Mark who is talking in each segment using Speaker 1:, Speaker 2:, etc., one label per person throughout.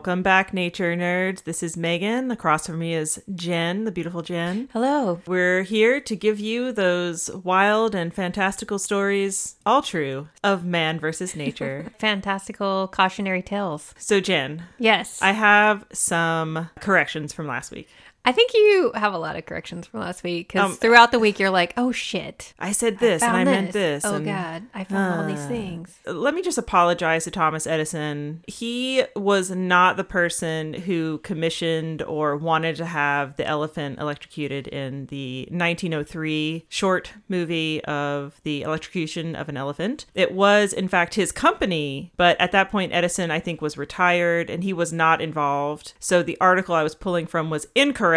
Speaker 1: Welcome back, nature nerds. This is Megan. Across from me is Jen, the beautiful Jen.
Speaker 2: Hello.
Speaker 1: We're here to give you those wild and fantastical stories, all true, of man versus nature.
Speaker 2: Fantastical cautionary tales.
Speaker 1: so, Jen,
Speaker 2: Yes.
Speaker 1: I have some corrections from last week.
Speaker 2: I think you have a lot of corrections from last week because
Speaker 1: Um,
Speaker 2: throughout the week you're like, oh shit.
Speaker 1: I said this and I
Speaker 2: found
Speaker 1: meant this.
Speaker 2: Oh
Speaker 1: and-
Speaker 2: god, I found all these
Speaker 1: Uh,
Speaker 2: things.
Speaker 1: Let me just apologize to Thomas Edison. He was not the person who commissioned or wanted to have the elephant electrocuted in the 1903 short movie of the electrocution of an elephant. It was, in fact, his company, but at that point, Edison, I think, was retired and he was not involved. So the article I was pulling from was incorrect,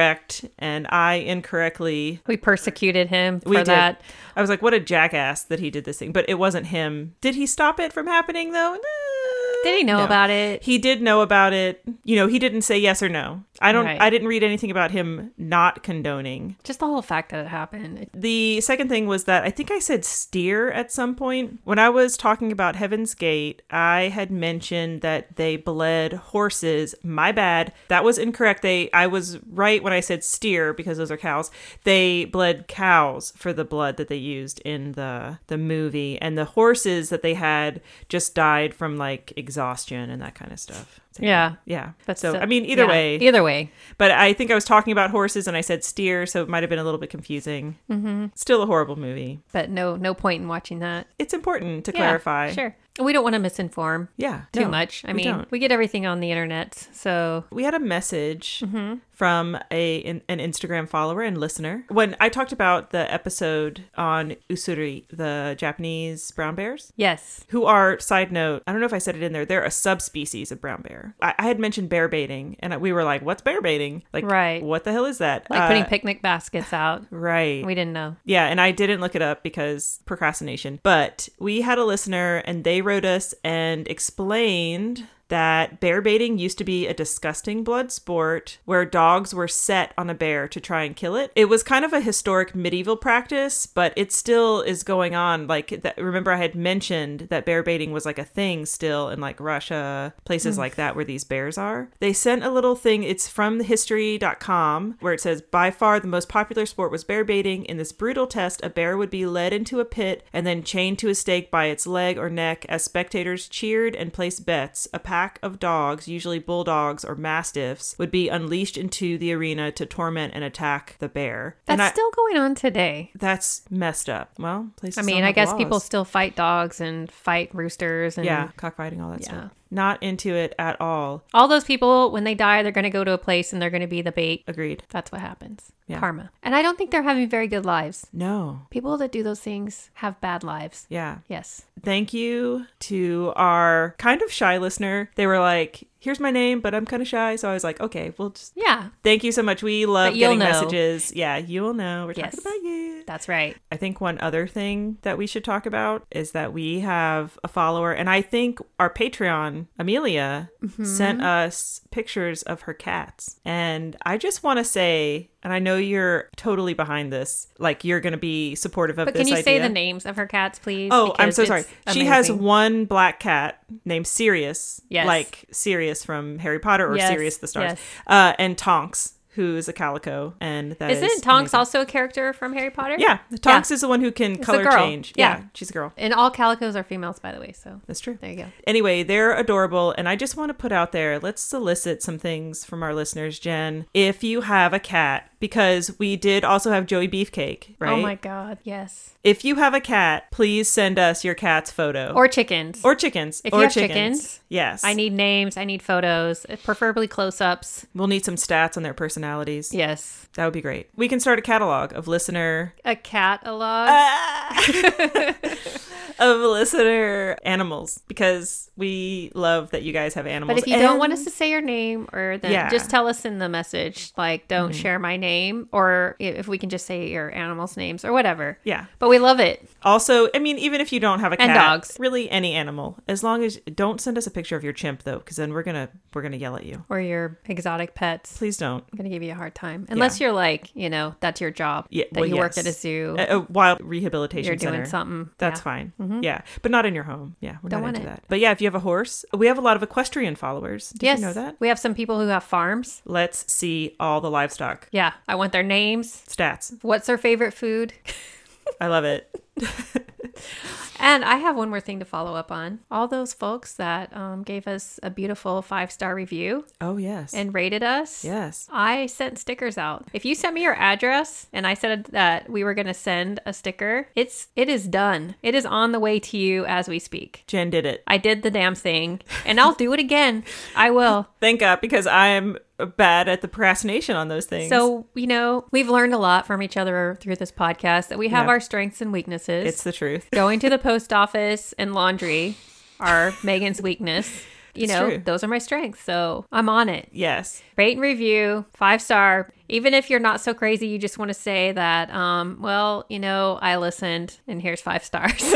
Speaker 1: and I incorrectly
Speaker 2: We persecuted him for
Speaker 1: we did.
Speaker 2: that.
Speaker 1: I was like, what a jackass that he did this thing. But it wasn't him. Did he stop it from happening though?
Speaker 2: Did he know
Speaker 1: No.
Speaker 2: about it?
Speaker 1: He did know about it. You know, he didn't say yes or no. I don't
Speaker 2: Right.
Speaker 1: I didn't read anything about him not condoning.
Speaker 2: Just the whole fact that it happened.
Speaker 1: The second thing was that I think I said steer at some point. When I was talking about Heaven's Gate, I had mentioned that they bled horses. My bad. That was incorrect. They I was right when I said steer because those are cows. They bled cows for the blood that they used in the the movie and the horses that they had just died from like exhaustion and that kind of stuff.
Speaker 2: Yeah.
Speaker 1: Yeah.
Speaker 2: That's
Speaker 1: so
Speaker 2: the-
Speaker 1: I mean either
Speaker 2: yeah,
Speaker 1: way.
Speaker 2: Either way.
Speaker 1: But I think I was talking about horses and I said steer, so it might have been a little bit confusing. Mm-hmm. Still a horrible movie.
Speaker 2: But no no point in watching that.
Speaker 1: It's important to
Speaker 2: Yeah,
Speaker 1: clarify.
Speaker 2: Sure. We don't want to misinform
Speaker 1: Yeah.
Speaker 2: too
Speaker 1: no,
Speaker 2: much. I
Speaker 1: we
Speaker 2: mean,
Speaker 1: don't.
Speaker 2: we get everything on the internet. So
Speaker 1: we had a message
Speaker 2: Mm-hmm.
Speaker 1: From a an, an Instagram follower and listener when I talked about the episode on Ussuri, the Japanese brown bears.
Speaker 2: yes.
Speaker 1: Who are, side note, I don't know if I said it in there, they're a subspecies of brown bear. I, I had mentioned bear baiting, and we were like, what's bear baiting? Like,
Speaker 2: Right.
Speaker 1: what the hell is that?
Speaker 2: Like putting
Speaker 1: Uh,
Speaker 2: picnic baskets out.
Speaker 1: Right.
Speaker 2: We didn't know.
Speaker 1: Yeah, and I didn't look it up because procrastination. But we had a listener and they wrote us and explained that bear baiting used to be a disgusting blood sport where dogs were set on a bear to try and kill it. It was kind of a historic medieval practice, but it still is going on. Like that remember I had mentioned that bear baiting was like a thing still in like Russia, places hmm. like that where these bears are. They sent a little thing, it's from history.com where it says by far the most popular sport was bear baiting. In this brutal test, a bear would be led into a pit and then chained to a stake by its leg or neck as spectators cheered and placed bets. A pack of dogs, usually bulldogs or mastiffs, would be unleashed into the arena to torment and attack the bear.
Speaker 2: That's
Speaker 1: I,
Speaker 2: still going on today.
Speaker 1: that's messed up. Well,
Speaker 2: I mean, I guess
Speaker 1: laws.
Speaker 2: people still fight dogs and fight roosters and
Speaker 1: yeah, cockfighting, all that
Speaker 2: Yeah.
Speaker 1: stuff. Not into it at all.
Speaker 2: all those people when they die, they're going to go to a place and they're going to be the bait.
Speaker 1: Agreed.
Speaker 2: That's what happens.
Speaker 1: Yeah.
Speaker 2: Karma. And I don't think they're having very good lives.
Speaker 1: No.
Speaker 2: People that do those things have bad lives.
Speaker 1: Yeah.
Speaker 2: Yes.
Speaker 1: Thank you to our kind of shy listener. They were like, here's my name, but I'm kind of shy. So I was like, okay, we'll just
Speaker 2: Yeah,
Speaker 1: thank you so much. We love getting
Speaker 2: know.
Speaker 1: messages. Yeah, you'll know. We're
Speaker 2: Yes.
Speaker 1: talking about you.
Speaker 2: that's right.
Speaker 1: I think one other thing that we should talk about is that we have a follower, and I think our Patreon, Amelia,
Speaker 2: Mm-hmm.
Speaker 1: sent us pictures of her cats. And I just want to say, and I know you're totally behind this, like you're going to be supportive of
Speaker 2: But
Speaker 1: this But
Speaker 2: can you say the names of her cats, please?
Speaker 1: Oh, I'm so sorry.
Speaker 2: it's
Speaker 1: She has one black cat named Sirius.
Speaker 2: Yes.
Speaker 1: Like Sirius from Harry Potter or
Speaker 2: Yes,
Speaker 1: Sirius the Stars.
Speaker 2: yes.
Speaker 1: Uh, and Tonks, who is a calico. And that is
Speaker 2: Isn't Tonks
Speaker 1: amazing.
Speaker 2: also a character from Harry Potter?
Speaker 1: Yeah. Tonks is the one who can
Speaker 2: a
Speaker 1: color change. Yeah.
Speaker 2: Yeah.
Speaker 1: She's a girl.
Speaker 2: And all calicos are females, by the way. So
Speaker 1: That's true.
Speaker 2: there you go.
Speaker 1: Anyway, they're adorable. And I just want to put out there let's solicit some things from our listeners, Jen. If you have a cat, because we did also have Joey Beefcake, right?
Speaker 2: Oh my god, yes.
Speaker 1: If you have a cat, please send us your cat's photo.
Speaker 2: Or chickens.
Speaker 1: or chickens.
Speaker 2: If
Speaker 1: or
Speaker 2: you have
Speaker 1: chickens.
Speaker 2: chickens,
Speaker 1: Yes.
Speaker 2: I need names. I need photos, preferably close-ups.
Speaker 1: We'll need some stats on their personalities.
Speaker 2: Yes.
Speaker 1: That would be great. We can start a catalog of listener
Speaker 2: A catalog? a ah!
Speaker 1: of listener animals because we love that you guys have animals.
Speaker 2: but if you don't want us to say your name, or then
Speaker 1: Yeah.
Speaker 2: just tell us in the message, like don't mm-hmm. share my name, or if we can just say your animals' names or whatever.
Speaker 1: yeah.
Speaker 2: But we love it.
Speaker 1: Also, I mean, even if you don't have a cat,
Speaker 2: And dogs.
Speaker 1: really any animal, as long as don't send us a picture of your chimp though, because then we're gonna we're gonna yell at you.
Speaker 2: Or your exotic pets.
Speaker 1: Please don't.
Speaker 2: I'm gonna give you a hard time, unless you're like, you know, that's your job.
Speaker 1: Yeah,
Speaker 2: that
Speaker 1: well,
Speaker 2: you worked at a zoo.
Speaker 1: A, a wild rehabilitation
Speaker 2: you're doing
Speaker 1: center.
Speaker 2: something.
Speaker 1: That's
Speaker 2: yeah.
Speaker 1: fine. Mm-hmm. Yeah, but not in your home. Yeah, we're
Speaker 2: Don't
Speaker 1: not
Speaker 2: want
Speaker 1: into
Speaker 2: it.
Speaker 1: that. But yeah, if you have a horse, we have a lot of equestrian followers. Did
Speaker 2: yes,
Speaker 1: you know that?
Speaker 2: we have some people who have farms.
Speaker 1: Let's see all the livestock
Speaker 2: Yeah, I want their names.
Speaker 1: stats.
Speaker 2: What's their favorite food?
Speaker 1: I love it.
Speaker 2: And I have one more thing to follow up on. All those folks that um, gave us a beautiful five star review
Speaker 1: Oh yes.
Speaker 2: and rated us.
Speaker 1: yes.
Speaker 2: I sent stickers out. If you sent me your address and I said that we were going to send a sticker, it's it is done. It is on the way to you as we speak.
Speaker 1: Jen did it.
Speaker 2: I did the damn thing and I'll do it again. I will.
Speaker 1: Thank God, because I'm bad at the procrastination on those things.
Speaker 2: So, you know, we've learned a lot from each other through this podcast that we have
Speaker 1: Yeah.
Speaker 2: our strengths and weaknesses.
Speaker 1: it's the truth.
Speaker 2: Going to the post office and laundry are Megan's weakness. You
Speaker 1: It's
Speaker 2: know,
Speaker 1: true.
Speaker 2: those are my strengths. So I'm on it.
Speaker 1: Yes.
Speaker 2: Rate and review, five star. Even if you're not so crazy, you just want to say that, um, well, you know, I listened and here's five stars.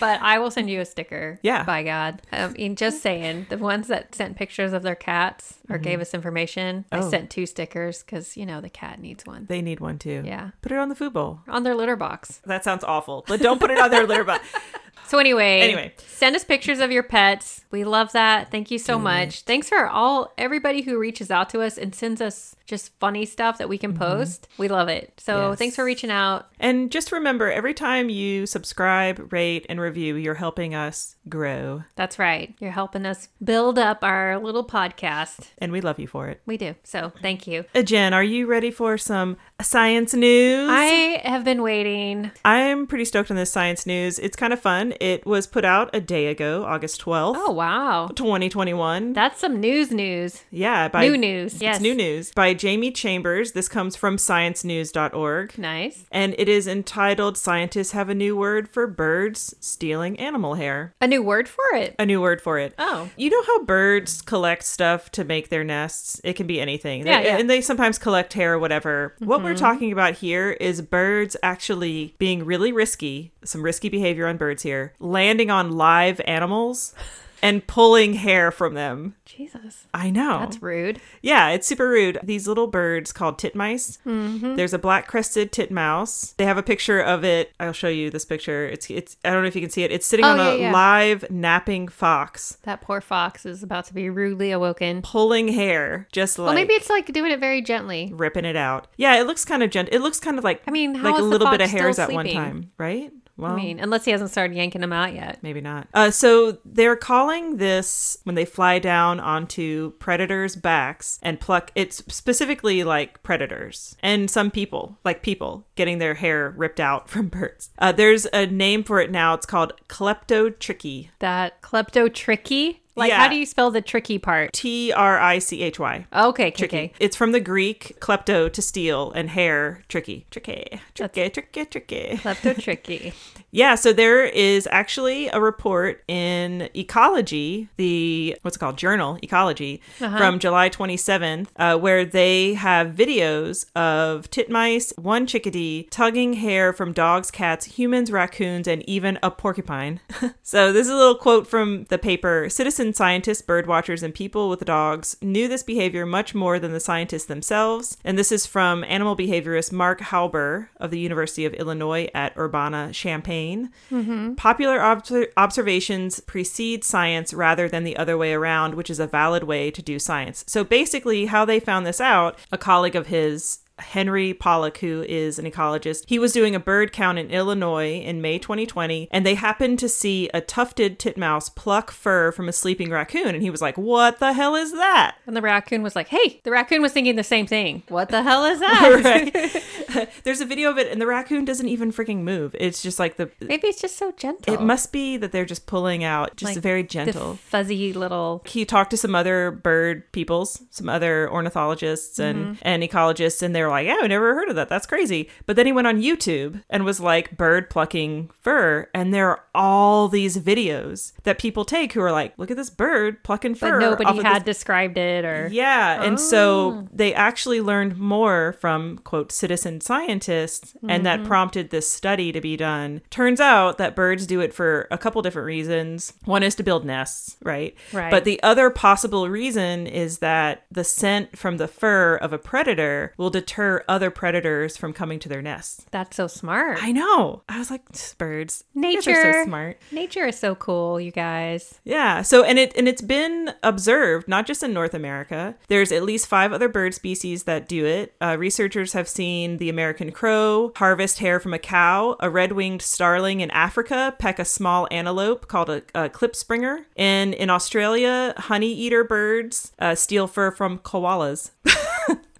Speaker 2: but I will send you a sticker.
Speaker 1: Yeah.
Speaker 2: By God. I mean, just saying, the ones that sent pictures of their cats or gave us information, I
Speaker 1: Oh.
Speaker 2: sent two stickers because, you know, the cat needs one.
Speaker 1: They need one too.
Speaker 2: Yeah.
Speaker 1: Put it on the food bowl.
Speaker 2: On their litter box.
Speaker 1: That sounds awful, but don't put it on their litter box.
Speaker 2: So anyway,
Speaker 1: Anyway.
Speaker 2: send us pictures of your pets. We love that. Thank you so much. Thanks for all everybody who reaches out to us and sends us just funny stuff that we can post. We love it. So
Speaker 1: Mm-hmm. Yes.
Speaker 2: thanks for reaching out.
Speaker 1: And just remember, every time you subscribe, rate, and review, you're helping us grow,
Speaker 2: That's right. You're helping us build up our little podcast.
Speaker 1: and we love you for it.
Speaker 2: We do. So thank you.
Speaker 1: Uh, Jen, are you ready for some science news?
Speaker 2: I have been waiting.
Speaker 1: I'm pretty stoked on this science news. It's kind of fun. It was put out a day ago, August 12th,
Speaker 2: Oh wow.
Speaker 1: 2021.
Speaker 2: That's some news news.
Speaker 1: yeah, by
Speaker 2: New news. Yes.
Speaker 1: New news by Jamie Chambers. This comes from sciencenews.org.
Speaker 2: Nice.
Speaker 1: And it is entitled Scientists Have a New Word for Birds Stealing Animal Hair.
Speaker 2: A new word for it.
Speaker 1: A new word for it.
Speaker 2: Oh.
Speaker 1: You know how birds collect stuff to make their nests? It can be anything.
Speaker 2: Yeah,
Speaker 1: They-
Speaker 2: yeah.
Speaker 1: And they sometimes collect hair or whatever. What mm-hmm. We're mm-hmm. talking about here is birds actually being really risky, some risky behavior on birds here, landing on live animals and pulling hair from them.
Speaker 2: Jesus.
Speaker 1: I know.
Speaker 2: That's rude.
Speaker 1: Yeah, it's super rude. These little birds called titmice. Mm-hmm. There's a black crested titmouse. They have a picture of it. I'll show you this picture. It's it's. I don't know if you can see it. It's sitting
Speaker 2: Oh,
Speaker 1: on
Speaker 2: yeah,
Speaker 1: a
Speaker 2: yeah.
Speaker 1: live napping fox,
Speaker 2: That poor fox is about to be rudely awoken.
Speaker 1: pulling hair, just like
Speaker 2: Well, maybe it's like doing it very gently.
Speaker 1: ripping it out. Yeah, it looks kind of gentle. It looks kind of like
Speaker 2: I mean,
Speaker 1: like a little bit of hairs at one time, right? Well,
Speaker 2: I mean, unless he hasn't started yanking them out yet.
Speaker 1: Maybe not. Uh, so they're calling this when they fly down onto predators' backs and pluck. It's specifically like predators and some people, like people, getting their hair ripped out from birds. Uh, there's a name for it now. It's called kleptotrichy.
Speaker 2: That klepto trichy. Like,
Speaker 1: Yeah.
Speaker 2: how do you spell the tricky part?
Speaker 1: T R I C H Y.
Speaker 2: Okay,
Speaker 1: Tricky.
Speaker 2: okay.
Speaker 1: It's from the Greek klepto to steal and hair tricky. Tricky. Tricky. Tricky. Tricky.
Speaker 2: Klepto trichy.
Speaker 1: Yeah, so there is actually a report in Ecology, the what's it called journal Ecology, from July 27th, uh, where they have videos of titmice, one chickadee tugging hair from dogs, cats, humans, raccoons, and even a porcupine. so this is a little quote from the paper: Citizen scientists, bird watchers, and people with dogs knew this behavior much more than the scientists themselves. And this is from animal behaviorist Mark Hauber of the University of Illinois at Urbana Champaign. Mm-hmm. Popular obser- observations precede science rather than the other way around, which is a valid way to do science. So basically, how they found this out, a colleague of his Henry Pollock, who is an ecologist. He was doing a bird count in Illinois in May 2020, and they happened to see a tufted titmouse pluck fur from a sleeping raccoon. And he was like, What the hell is that?
Speaker 2: And the raccoon was like, hey, the raccoon was thinking the same thing. What the hell is that?
Speaker 1: right. There's a video of it, and the raccoon doesn't even freaking move. It's just like the.
Speaker 2: Maybe it's just so gentle.
Speaker 1: It must be that they're just pulling out, just
Speaker 2: Like
Speaker 1: very gentle.
Speaker 2: fuzzy little.
Speaker 1: he talked to some other bird peoples, some other ornithologists and, mm-hmm. and ecologists, and they were like, Yeah, I never heard of that. That's crazy. But then he went on YouTube and was like, bird plucking fur. And there are all these videos that people take who are like, Look at this bird plucking fur. But nobody
Speaker 2: had
Speaker 1: this
Speaker 2: described it or.
Speaker 1: yeah, and so they actually learned more from quote citizen scientists and that
Speaker 2: Mm-hmm.
Speaker 1: prompted this study to be done. Turns out that birds do it for a couple different reasons. One is to build nests, right?
Speaker 2: Right.
Speaker 1: But the other possible reason is that the scent from the fur of a predator will deter other predators from coming to their nests.
Speaker 2: That's so smart.
Speaker 1: I know. I was like, birds. Nature are so smart.
Speaker 2: Nature is so cool, you guys.
Speaker 1: Yeah. So and it and it's been observed not just in North America. There's at least five other bird species that do it. Uh, researchers have seen the American crow harvest hair from a cow, a red-winged starling in Africa peck a small antelope called a, a klipspringer, and in Australia, honey eater birds uh, steal fur from koalas.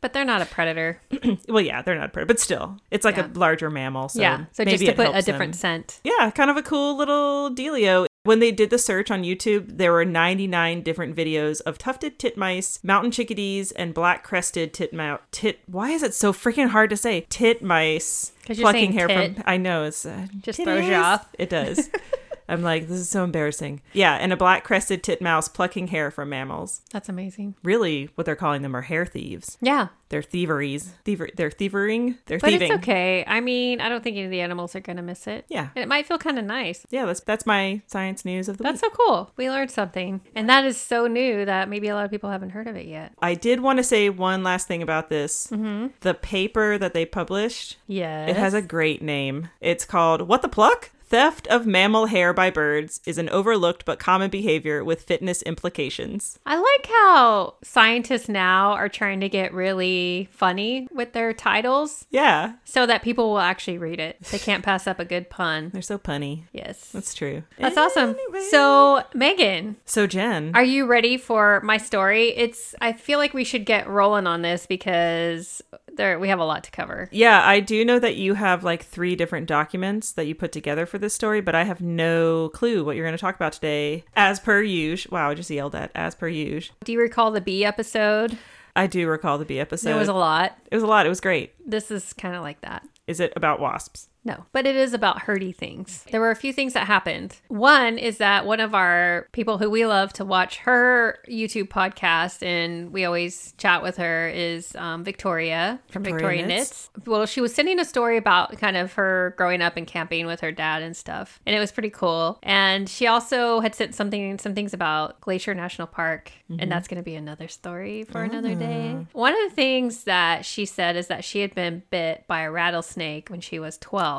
Speaker 2: But they're not a predator.
Speaker 1: well, yeah, they're not a predator, but still, it's like
Speaker 2: Yeah.
Speaker 1: a larger mammal. So
Speaker 2: yeah. So
Speaker 1: maybe
Speaker 2: just to put a
Speaker 1: helps them.
Speaker 2: different scent.
Speaker 1: Yeah, kind of a cool little dealio. When they did the search on YouTube, there were 99 different videos of tufted titmice, mountain chickadees, and black crested titmouse. Tit. Why is it so freaking hard to say? Titmice
Speaker 2: 'Cause you're
Speaker 1: plucking
Speaker 2: saying
Speaker 1: hair
Speaker 2: tit.
Speaker 1: from. I know it's uh,
Speaker 2: Just throws you off.
Speaker 1: It does. I'm like, this is so embarrassing. Yeah, and a black crested titmouse plucking hair from mammals.
Speaker 2: That's amazing.
Speaker 1: Really, what they're calling them are hair thieves.
Speaker 2: Yeah.
Speaker 1: They're thieveries. Thiever. They're thievering. They're
Speaker 2: But
Speaker 1: thieving.
Speaker 2: it's okay. I mean, I don't think any of the animals are going to miss it.
Speaker 1: Yeah.
Speaker 2: And it might feel kind of nice.
Speaker 1: Yeah, that's that's my science news of the week.
Speaker 2: That's so cool. We learned something. And that is so new that maybe a lot of people haven't heard of it yet.
Speaker 1: I did want to say one last thing about this.
Speaker 2: Mm-hmm.
Speaker 1: The paper that they published,
Speaker 2: Yes.
Speaker 1: it has a great name. It's called What the Pluck? Theft of mammal hair by birds is an overlooked but common behavior with fitness implications.
Speaker 2: I like how scientists now are trying to get really funny with their titles
Speaker 1: Yeah,
Speaker 2: so that people will actually read it. They can't pass up a good pun.
Speaker 1: they're so punny.
Speaker 2: Yes.
Speaker 1: That's true.
Speaker 2: That's awesome.
Speaker 1: Anyway.
Speaker 2: So, Megan,
Speaker 1: so Jen,
Speaker 2: are you ready for my story? It's I feel like we should get rolling on this because there we have a lot to cover.
Speaker 1: yeah, I do know that you have like three different documents that you put together for this story, but I have no clue what you're going to talk about today. As per usual. Wow, I just yelled at. As per usual.
Speaker 2: Do you recall the bee episode?
Speaker 1: I do recall the bee episode.
Speaker 2: It was a lot.
Speaker 1: it was a lot. It was great.
Speaker 2: This is kind of like that.
Speaker 1: Is it about wasps?
Speaker 2: No, but it is about herdy things. There were a few things that happened. One is that one of our people who we love to watch her YouTube podcast, and we always chat with her, is um, Victoria from
Speaker 1: Victoria
Speaker 2: Victoria
Speaker 1: Knits.
Speaker 2: Knits. Well, she was sending a story about kind of her growing up and camping with her dad and stuff, and it was pretty cool. And she also had sent something, some things about Glacier National Park, and that's going to be another story for another day. One of the things that she said is that she had been bit by a rattlesnake when she was 12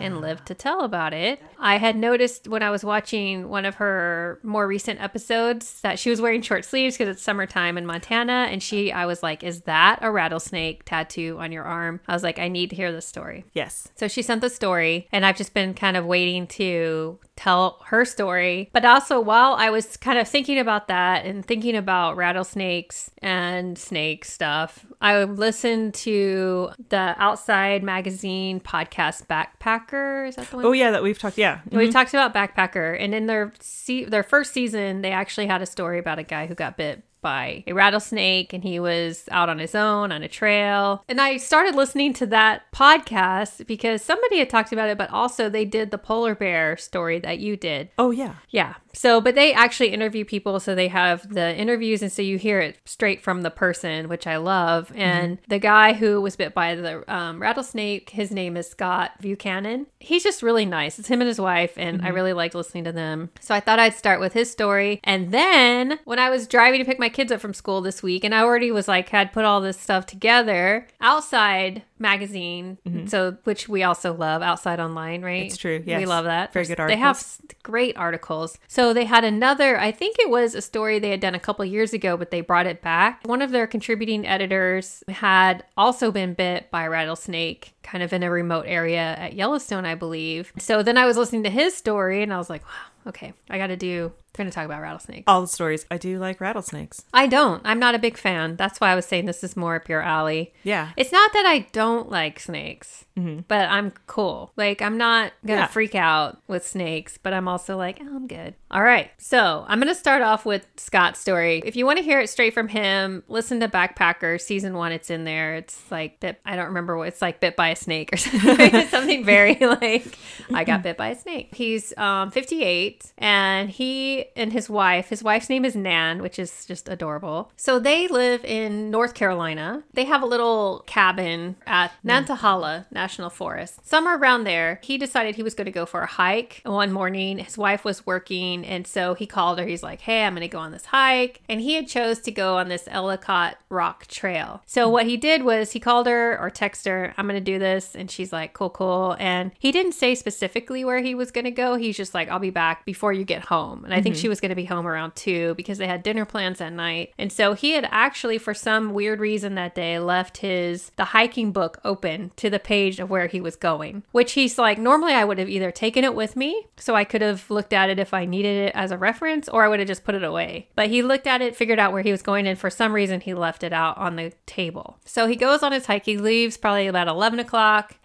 Speaker 2: and ah. lived to tell about it. I had noticed when I was watching one of her more recent episodes that she was wearing short sleeves because it's summertime in Montana. And she, I was like, Is that a rattlesnake tattoo on your arm? I was like, I need to hear this story.
Speaker 1: Yes.
Speaker 2: So she sent the story, and I've just been kind of waiting to tell her story. But also, while I was kind of thinking about that and thinking about rattlesnakes and snake stuff, I listened to the Outside Magazine podcast Backpacker. Is that the one?
Speaker 1: Oh yeah, that we've talked. Yeah.
Speaker 2: We mm-hmm. talked about Backpacker, and in their se- their first season, they actually had a story about a guy who got bit by a rattlesnake, and he was out on his own on a trail. And I started listening to that podcast because somebody had talked about it, but also they did the polar bear story that you did.
Speaker 1: Oh yeah.
Speaker 2: Yeah. So, but they actually interview people. So they have the interviews. And so you hear it straight from the person, which I love. Mm-hmm. And the guy who was bit by the um, rattlesnake, his name is Scott Buchanan. He's just really nice. It's him and his wife. And I mm-hmm. really liked listening to them. So I thought I'd start with his story. And then when I was driving to pick my kids up from school this week, and I already was like, had put all this stuff together, Outside magazine, mm-hmm. so which we also love, Outside Online, right?
Speaker 1: It's true,
Speaker 2: We love that.
Speaker 1: Very good
Speaker 2: They have great articles. So So they had another, I think it was a story they had done a couple years ago, but they brought it back. One of their contributing editors had also been bit by a rattlesnake kind of in a remote area at Yellowstone, I believe. So then I was listening to his story and I was like, wow, okay, I got to do we're going to talk about rattlesnakes.
Speaker 1: All the stories. I do like rattlesnakes.
Speaker 2: I don't. I'm not a big fan. That's why I was saying this is more up your alley.
Speaker 1: Yeah.
Speaker 2: It's not that I don't like snakes, mm-hmm. but I'm cool. Like, I'm not going to
Speaker 1: Yeah.
Speaker 2: freak out with snakes, but I'm also like, oh, I'm good. All right. So I'm going to start off with Scott's story. If you want to hear it straight from him, listen to Backpacker season one. It's in there. It's like, bit, I don't remember what it's like, bit by a snake or something. something very like, I got bit by a snake. He's um, 58 and he and his wife, his wife's name is Nan, which is just adorable. So they live in North Carolina. They have a little cabin at Nantahala National Forest. Somewhere around there, he decided he was going to go for a hike one morning. His wife was working, and so he called her. He's like, "Hey, I'm going to go on this hike." And he had chose to go on this Ellicott Rock Trail. So what he did was he called her or texted her, "I'm going to do this." And she's like, "Cool, cool." And he didn't say specifically where he was going to go. He's just like, "I'll be back before you get home." And I think mm-hmm. she was going to be home around 2 because they had dinner plans that night. And so he had actually for some weird reason that day left his the hiking book open to the page of where he was going, which he's like, "Normally I would have either taken it with me so I could have looked at it if I needed it as a reference or I would have just put it away." But he looked at it, figured out where he was going and for some reason he left it out on the table. So he goes on his hike. He leaves probably about 11 o'clock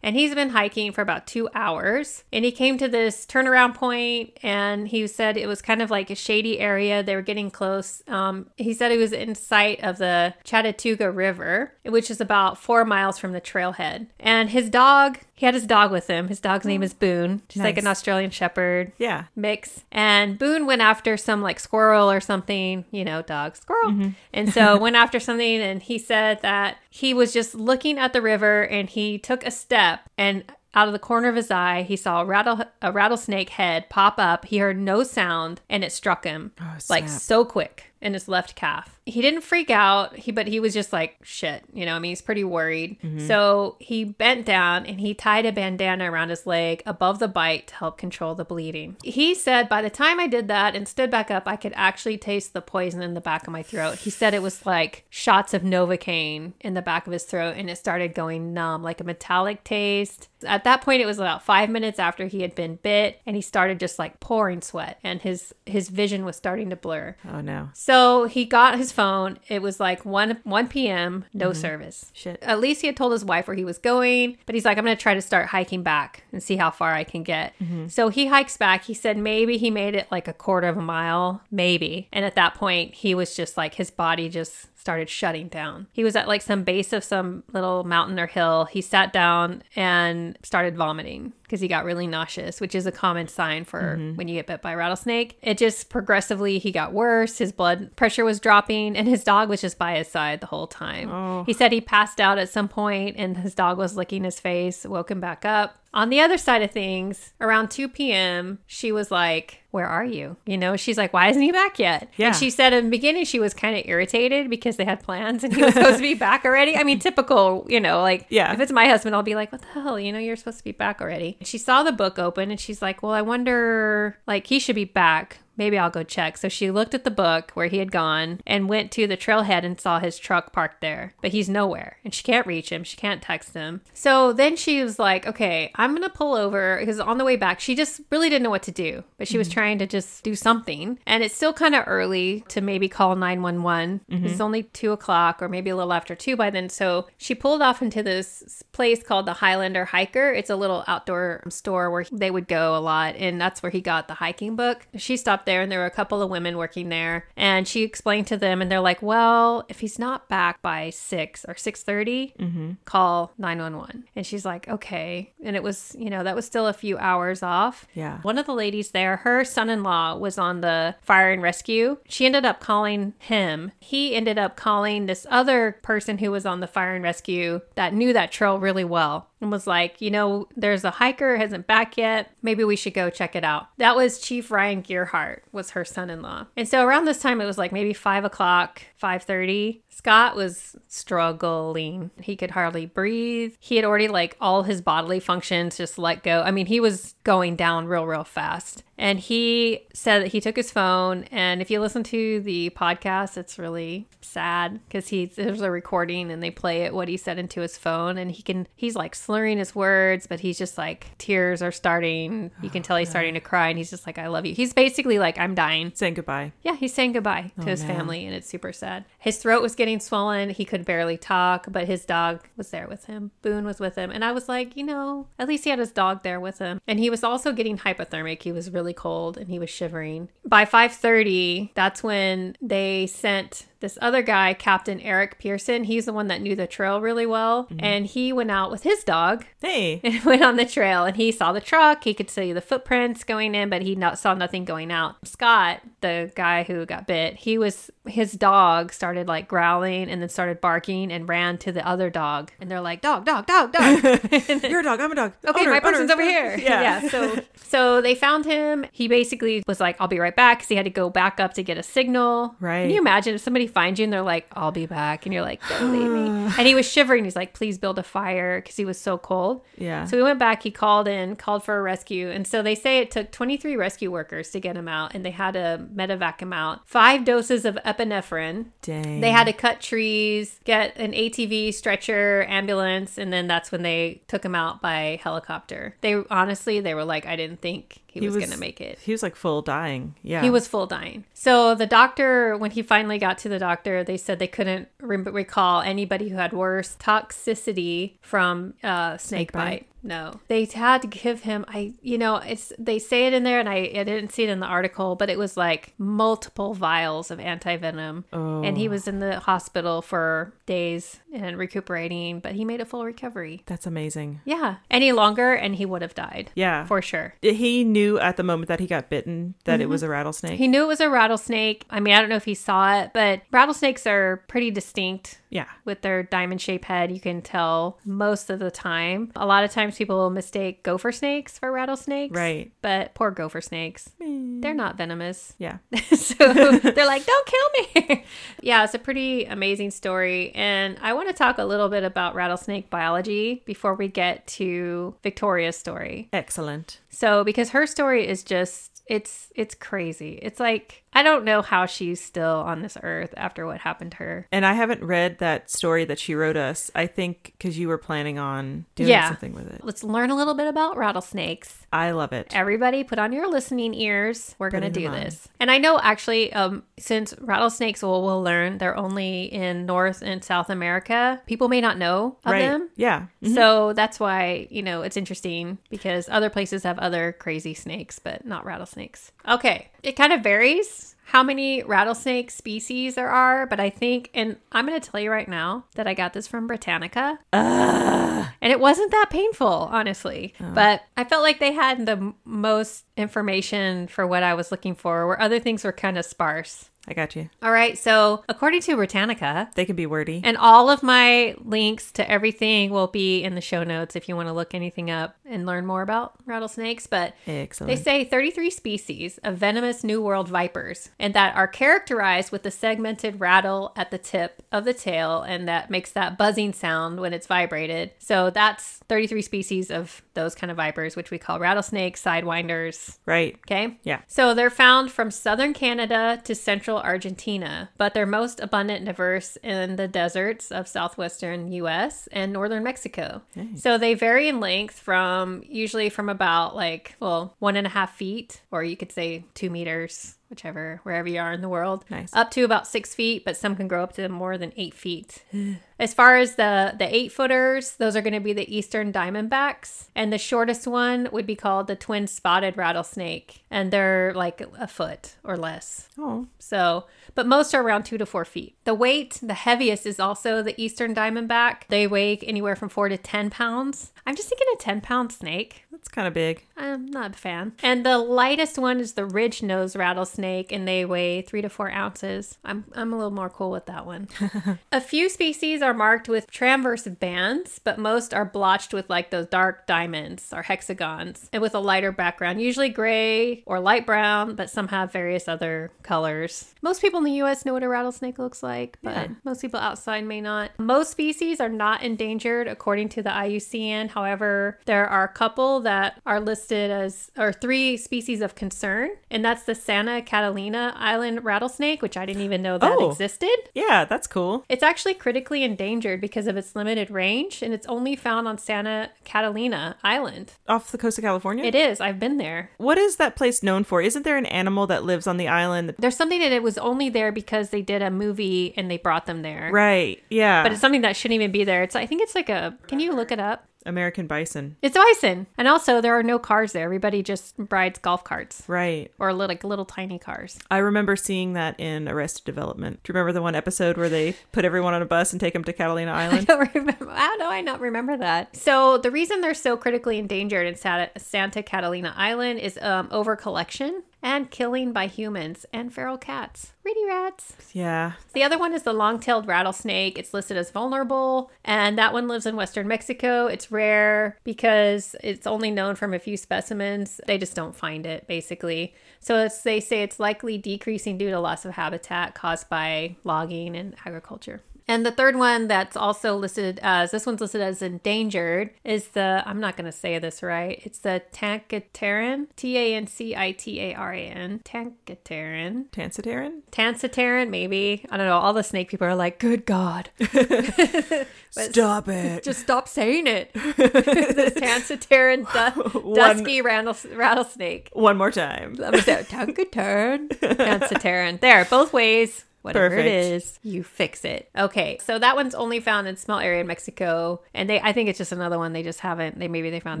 Speaker 2: and he's been hiking for about two hours. And he came to this turnaround point and he said it was kind of like a shady area. They were getting close. Um, he said he was in sight of the Chattooga River, which is about four miles from the trailhead. And his dog, he had his dog with him. His dog's name oh, is Boone. She's like an Australian Shepherd
Speaker 1: Yeah.
Speaker 2: mix. And Boone went after some like squirrel or something, you know, dog, squirrel. Mm-hmm. And so went after something and he said that he was just looking at the river and he took a step and out of the corner of his eye, he saw a rattle a rattlesnake head pop up. He heard no sound and it struck him oh,
Speaker 1: like
Speaker 2: so quick in his left calf. He didn't freak out, he but he was just like shit, you know, I mean, he's pretty worried. Mm-hmm. So he bent down and he tied a bandana around his leg above the bite to help control the bleeding. He said by the time I did that and stood back up, I could actually taste the poison in the back of my throat. He said it was like shots of Novocaine in the back of his throat and it started going numb, like a metallic taste. At that point it was about 5 minutes after he had been bit and he started just like pouring sweat and his his vision was starting to blur.
Speaker 1: Oh no.
Speaker 2: So he got his phone. It was like 1 1 p.m., no mm-hmm. service.
Speaker 1: Shit.
Speaker 2: At least he had told his wife where he was going, but he's like, I'm going to try to start hiking back and see how far I can get. Mm-hmm. So he hikes back. He said maybe he made it like a quarter of a mile, maybe. And at that point, he was just like, his body just started shutting down. He was at like some base of some little mountain or hill. He sat down and started vomiting because he got really nauseous, which is a common sign for mm-hmm. when you get bit by a rattlesnake. It just progressively he got worse. His blood pressure was dropping and his dog was just by his side the whole time.
Speaker 1: Oh.
Speaker 2: He said he passed out at some point and his dog was licking his face, woke him back up. On the other side of things, around 2 p.m., she was like, Where are you? You know, she's like, Why isn't he back yet?
Speaker 1: Yeah.
Speaker 2: And she said in the beginning she was kind of irritated because they had plans and he was supposed to be back already. I mean, typical, you know, like,
Speaker 1: Yeah.
Speaker 2: if it's my husband, I'll be like, What the hell? You know, you're supposed to be back already. She saw the book open and she's like, Well, I wonder, like, he should be back. Maybe I'll go check. So she looked at the book where he had gone and went to the trailhead and saw his truck parked there, but he's nowhere and she can't reach him. She can't text him. So then she was like, okay, I'm going to pull over because on the way back, she just really didn't know what to do, but she was mm-hmm. trying to just do something. And it's still kind of early to maybe call 911. Mm-hmm. It's only two o'clock or maybe a little after two by then. So she pulled off into this place called the Highlander Hiker. It's a little outdoor store where they would go a lot. And that's where he got the hiking book. She stopped there and there were a couple of women working there. And she explained to them and they're like, well, if he's not back by 6 or 6.30, mm-hmm. call 911. And she's like, okay. And it was, you know, that was still a few hours off.
Speaker 1: Yeah.
Speaker 2: One of the ladies there, her son in law was on the fire and rescue. She ended up calling him. He ended up calling this other person who was on the fire and rescue that knew that trail really well and was like, you know, there's a hiker hasn't back yet. Maybe we should go check it out. That was Chief Ryan Gearhart, was her son-in-law. And so around this time, it was like maybe five o'clock, five thirty. Scott was struggling. He could hardly breathe. He had already like all his bodily functions just let go. I mean, he was going down real, real fast. And he said that he took his phone, and if you listen to the podcast, it's really sad because he there's a recording and they play it what he said into his phone, and he can he's like slurring his words, but he's just like tears are starting. You can tell he's oh, starting to cry, and he's just like, "I love you." He's basically like, "I'm dying."
Speaker 1: Saying goodbye.
Speaker 2: Yeah, he's saying goodbye oh, to his
Speaker 1: man.
Speaker 2: family, and it's super sad. His throat was getting swollen. He could barely talk, but his dog was there with him. Boone was with him. And I was like, you know, at least he had his dog there with him. And he was also getting hypothermic. He was really cold and he was shivering. By 5:30, that's when they sent this other guy, Captain Eric Pearson. He's the one that knew the trail really well, mm-hmm. and he went out with his dog
Speaker 1: Hey.
Speaker 2: and went on the trail and he saw the truck he could see the footprints going in but he not, saw nothing going out scott the guy who got bit he was his dog started like growling and then started barking and ran to the other dog and they're like dog dog dog dog
Speaker 1: You're a dog. I'm a dog.
Speaker 2: okay
Speaker 1: Owner,
Speaker 2: my person's
Speaker 1: owner.
Speaker 2: over here
Speaker 1: Yeah. Yeah.
Speaker 2: so so they found him he basically was like i'll be right back because he had to go back up to get a signal
Speaker 1: Right.
Speaker 2: can you imagine if somebody finds you and they're like i'll be back and you're like don't leave me and he was shivering he's like please build a fire because he was so cold
Speaker 1: Yeah.
Speaker 2: so we went back. He called in, called for a rescue. And so they say it took 23 rescue workers to get him out, and they had to medevac him out. Five doses of epinephrine.
Speaker 1: Dang.
Speaker 2: They had to cut trees, get an ATV, stretcher, ambulance, and then that's when they took him out by helicopter. They honestly, they were like, I didn't think he, was, going to make it.
Speaker 1: He was like full dying. Yeah.
Speaker 2: He was full dying. So the doctor, when he finally got to the doctor, they said they couldn't re- recall anybody who had worse toxicity from uh, snake,
Speaker 1: bite?
Speaker 2: bite. No, they had to give him. I, you know, it's they say it in there, and I, I didn't see it in the article, but it was like multiple vials of anti venom, and he was in the hospital for days and recuperating, but he made a full recovery.
Speaker 1: That's amazing.
Speaker 2: Yeah, any longer, and he would have died.
Speaker 1: Yeah.
Speaker 2: for sure.
Speaker 1: he knew at the moment that he got bitten that it was a rattlesnake.
Speaker 2: Mm-hmm. He knew it was a rattlesnake. I mean, I don't know if he saw it, but rattlesnakes are pretty distinct
Speaker 1: yeah.
Speaker 2: with their diamond shaped head. You can tell most of the time. A lot of times people will mistake gopher snakes for rattlesnakes.
Speaker 1: Right.
Speaker 2: But poor gopher snakes, they're not venomous.
Speaker 1: Yeah.
Speaker 2: so they're like, don't kill me. yeah, it's a pretty amazing story. And I want to talk a little bit about rattlesnake biology before we get to Victoria's story.
Speaker 1: Excellent.
Speaker 2: So because her story is just it's it's crazy. It's like I don't know how she's still on this earth after what happened to her.
Speaker 1: And I haven't read that story that she wrote us. I think because you were planning on doing
Speaker 2: Yeah.
Speaker 1: something with it.
Speaker 2: Let's learn a little bit about rattlesnakes.
Speaker 1: I love it.
Speaker 2: Everybody put on your listening ears. We're going to do
Speaker 1: on.
Speaker 2: this. And I know actually um since rattlesnakes will we'll learn they're only in North and South America, people may not know of
Speaker 1: right.
Speaker 2: them.
Speaker 1: Yeah. Mhm.
Speaker 2: So that's why, you know, it's interesting because other places have other crazy snakes, but not rattlesnakes. Okay. It kind of varies how many rattlesnake species there are, but I think, and I'm going to tell you right now that I got this from Britannica. And it wasn't that painful, honestly. Oh. But I felt like they had the m- most information for what I was looking for, where other things were kind of sparse.
Speaker 1: I got you.
Speaker 2: All right. So, according to Britannica,
Speaker 1: They can be wordy.
Speaker 2: and all of my links to everything will be in the show notes if you want to look anything up and learn more about rattlesnakes. But they say 33 species of venomous New World vipers, and that are characterized with the segmented rattle at the tip of the tail, and that makes that buzzing sound when it's vibrated. So that's 33 species of those kind of vipers, which we call rattlesnakes, sidewinders.
Speaker 1: right.
Speaker 2: Okay.
Speaker 1: Yeah.
Speaker 2: So they're found from southern Canada to central Argentina, but they're most abundant and diverse in the deserts of southwestern US and northern Mexico. So they vary in length from usually from about like, well, one and a half feet, or you could say two meters, whichever, wherever you are in the world,
Speaker 1: Nice.
Speaker 2: up to about six feet, but some can grow up to more than eight feet. As far as the the eight footers, those are going to be the eastern diamondbacks, and the shortest one would be called the twin spotted rattlesnake, and they're like a foot or less.
Speaker 1: Oh,
Speaker 2: So, but most are around two to four feet. The weight, the heaviest is also the eastern diamondback. They weigh anywhere from four to ten pounds. I'm just thinking a ten pound snake.
Speaker 1: that's kind of big.
Speaker 2: I'm not a fan. And the lightest one is the ridge nose rattlesnake, and they weigh three to four ounces. I'm, I'm a little more cool with that one. a few species are marked with transverse bands, but most are blotched with like those dark diamonds or hexagons and with a lighter background, usually gray or light brown, but some have various other colors. Most people in the US know what a rattlesnake looks like, but
Speaker 1: Yeah.
Speaker 2: most people outside may not. Most species are not endangered according to the IUCN. However, there are a couple that are listed as, or three species of concern, and that's the Santa Catalina Island rattlesnake, which I didn't even know that
Speaker 1: Oh.
Speaker 2: existed.
Speaker 1: Yeah, that's cool.
Speaker 2: It's actually critically endangered because of its limited range, and it's only found on Santa Catalina Island.
Speaker 1: Off the coast of California?
Speaker 2: It is. I've been there.
Speaker 1: what is that place known for? Isn't there an animal that lives on the island?
Speaker 2: There's something that it was only there because they did a movie and they brought them there.
Speaker 1: Right. Yeah.
Speaker 2: But it's something that shouldn't even be there. It's I think it's like a can you look it up?
Speaker 1: American bison.
Speaker 2: It's bison. And also there are no cars there. Everybody just rides golf carts
Speaker 1: Right.
Speaker 2: or little, like little tiny cars.
Speaker 1: I remember seeing that in Arrested Development. Do you remember the one episode where they put everyone on a bus and take them to Catalina Island?
Speaker 2: I don't remember. How do I not remember that? So the reason they're so critically endangered in Santa, Santa Catalina Island is um, over collection and killing by humans and feral cats. Reedy rats.
Speaker 1: yeah.
Speaker 2: The other one is the long-tailed rattlesnake. It's listed as vulnerable, and that one lives in western Mexico. It's rare because it's only known from a few specimens. They just don't find it, basically. So it's, they say it's likely decreasing due to loss of habitat caused by logging and agriculture. And the third one that's also listed as this one's listed as endangered is the I'm not going to say this right. It's the Tankataran, T A N C I T A R A N, Tankataran.
Speaker 1: Tancitaran?
Speaker 2: Tancitaran, maybe. I don't know. All the snake people are like, good God.
Speaker 1: Stop it.
Speaker 2: Just stop saying it. this Tancitaran du-
Speaker 1: One-
Speaker 2: dusky rattle- rattlesnake.
Speaker 1: One more time.
Speaker 2: Tancitaran. Tancitaran. There, both ways. Whatever it
Speaker 1: Perfect.
Speaker 2: is, you fix it. Okay, so that one's only found in small area in Mexico, and they I think it's just another one they just haven't. They maybe they found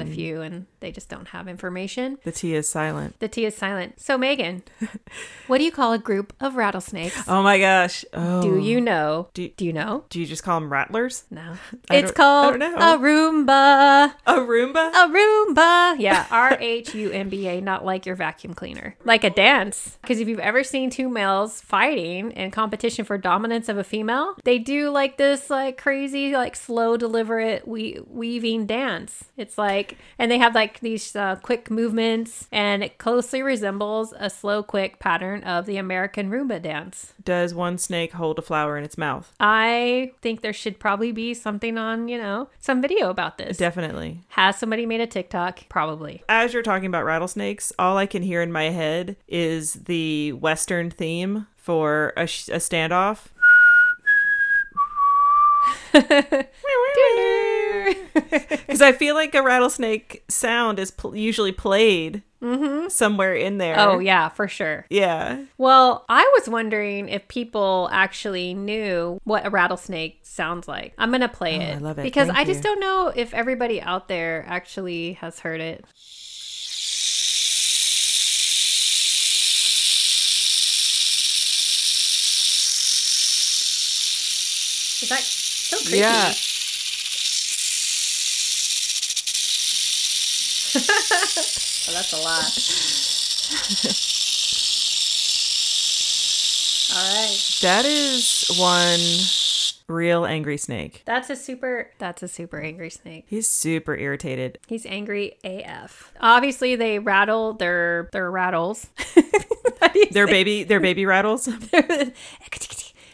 Speaker 1: Mm.
Speaker 2: a few and they just don't have information.
Speaker 1: The T is silent.
Speaker 2: The T is silent. So Megan, what do you call a group of rattlesnakes?
Speaker 1: Oh my gosh. Oh.
Speaker 2: Do you know?
Speaker 1: Do-
Speaker 2: Do you know?
Speaker 1: Do you just call them rattlers?
Speaker 2: No.
Speaker 1: I
Speaker 2: It's called a Rhumba.
Speaker 1: A Rhumba?
Speaker 2: A Rhumba. Yeah, R H U M B A, not like your vacuum cleaner. Like a dance. Because if you've ever seen two males fighting in competition for dominance of a female, they do like this like crazy, like slow, deliberate we- weaving dance. It's like, and they have like these uh, quick movements, and it closely resembles a slow, quick pattern of the American Rhumba dance.
Speaker 1: Does one snake hold a flower in its mouth?
Speaker 2: I think there should probably be something on, you know, some video about this.
Speaker 1: Definitely.
Speaker 2: Has somebody made a TikTok? Probably.
Speaker 1: As you're talking about rattlesnakes, all I can hear in my head is the Western theme for a, sh- a standoff. Because I feel like a rattlesnake sound is pl- usually played mm-hmm. somewhere in there.
Speaker 2: Oh, yeah, for sure.
Speaker 1: yeah.
Speaker 2: Well, I was wondering if people actually knew what a rattlesnake sounds like. I'm going to play
Speaker 1: Oh,
Speaker 2: it.
Speaker 1: I love it.
Speaker 2: Because
Speaker 1: Thank
Speaker 2: I just
Speaker 1: you.
Speaker 2: don't know if everybody out there actually has heard it. Is that so creepy?
Speaker 1: Yeah.
Speaker 2: Oh, that's a lot. All right.
Speaker 1: That is one real angry snake.
Speaker 2: That's a super that's a super angry snake.
Speaker 1: He's super irritated.
Speaker 2: He's angry AF. Obviously they rattle their their rattles. How do you
Speaker 1: Their baby, their baby rattles.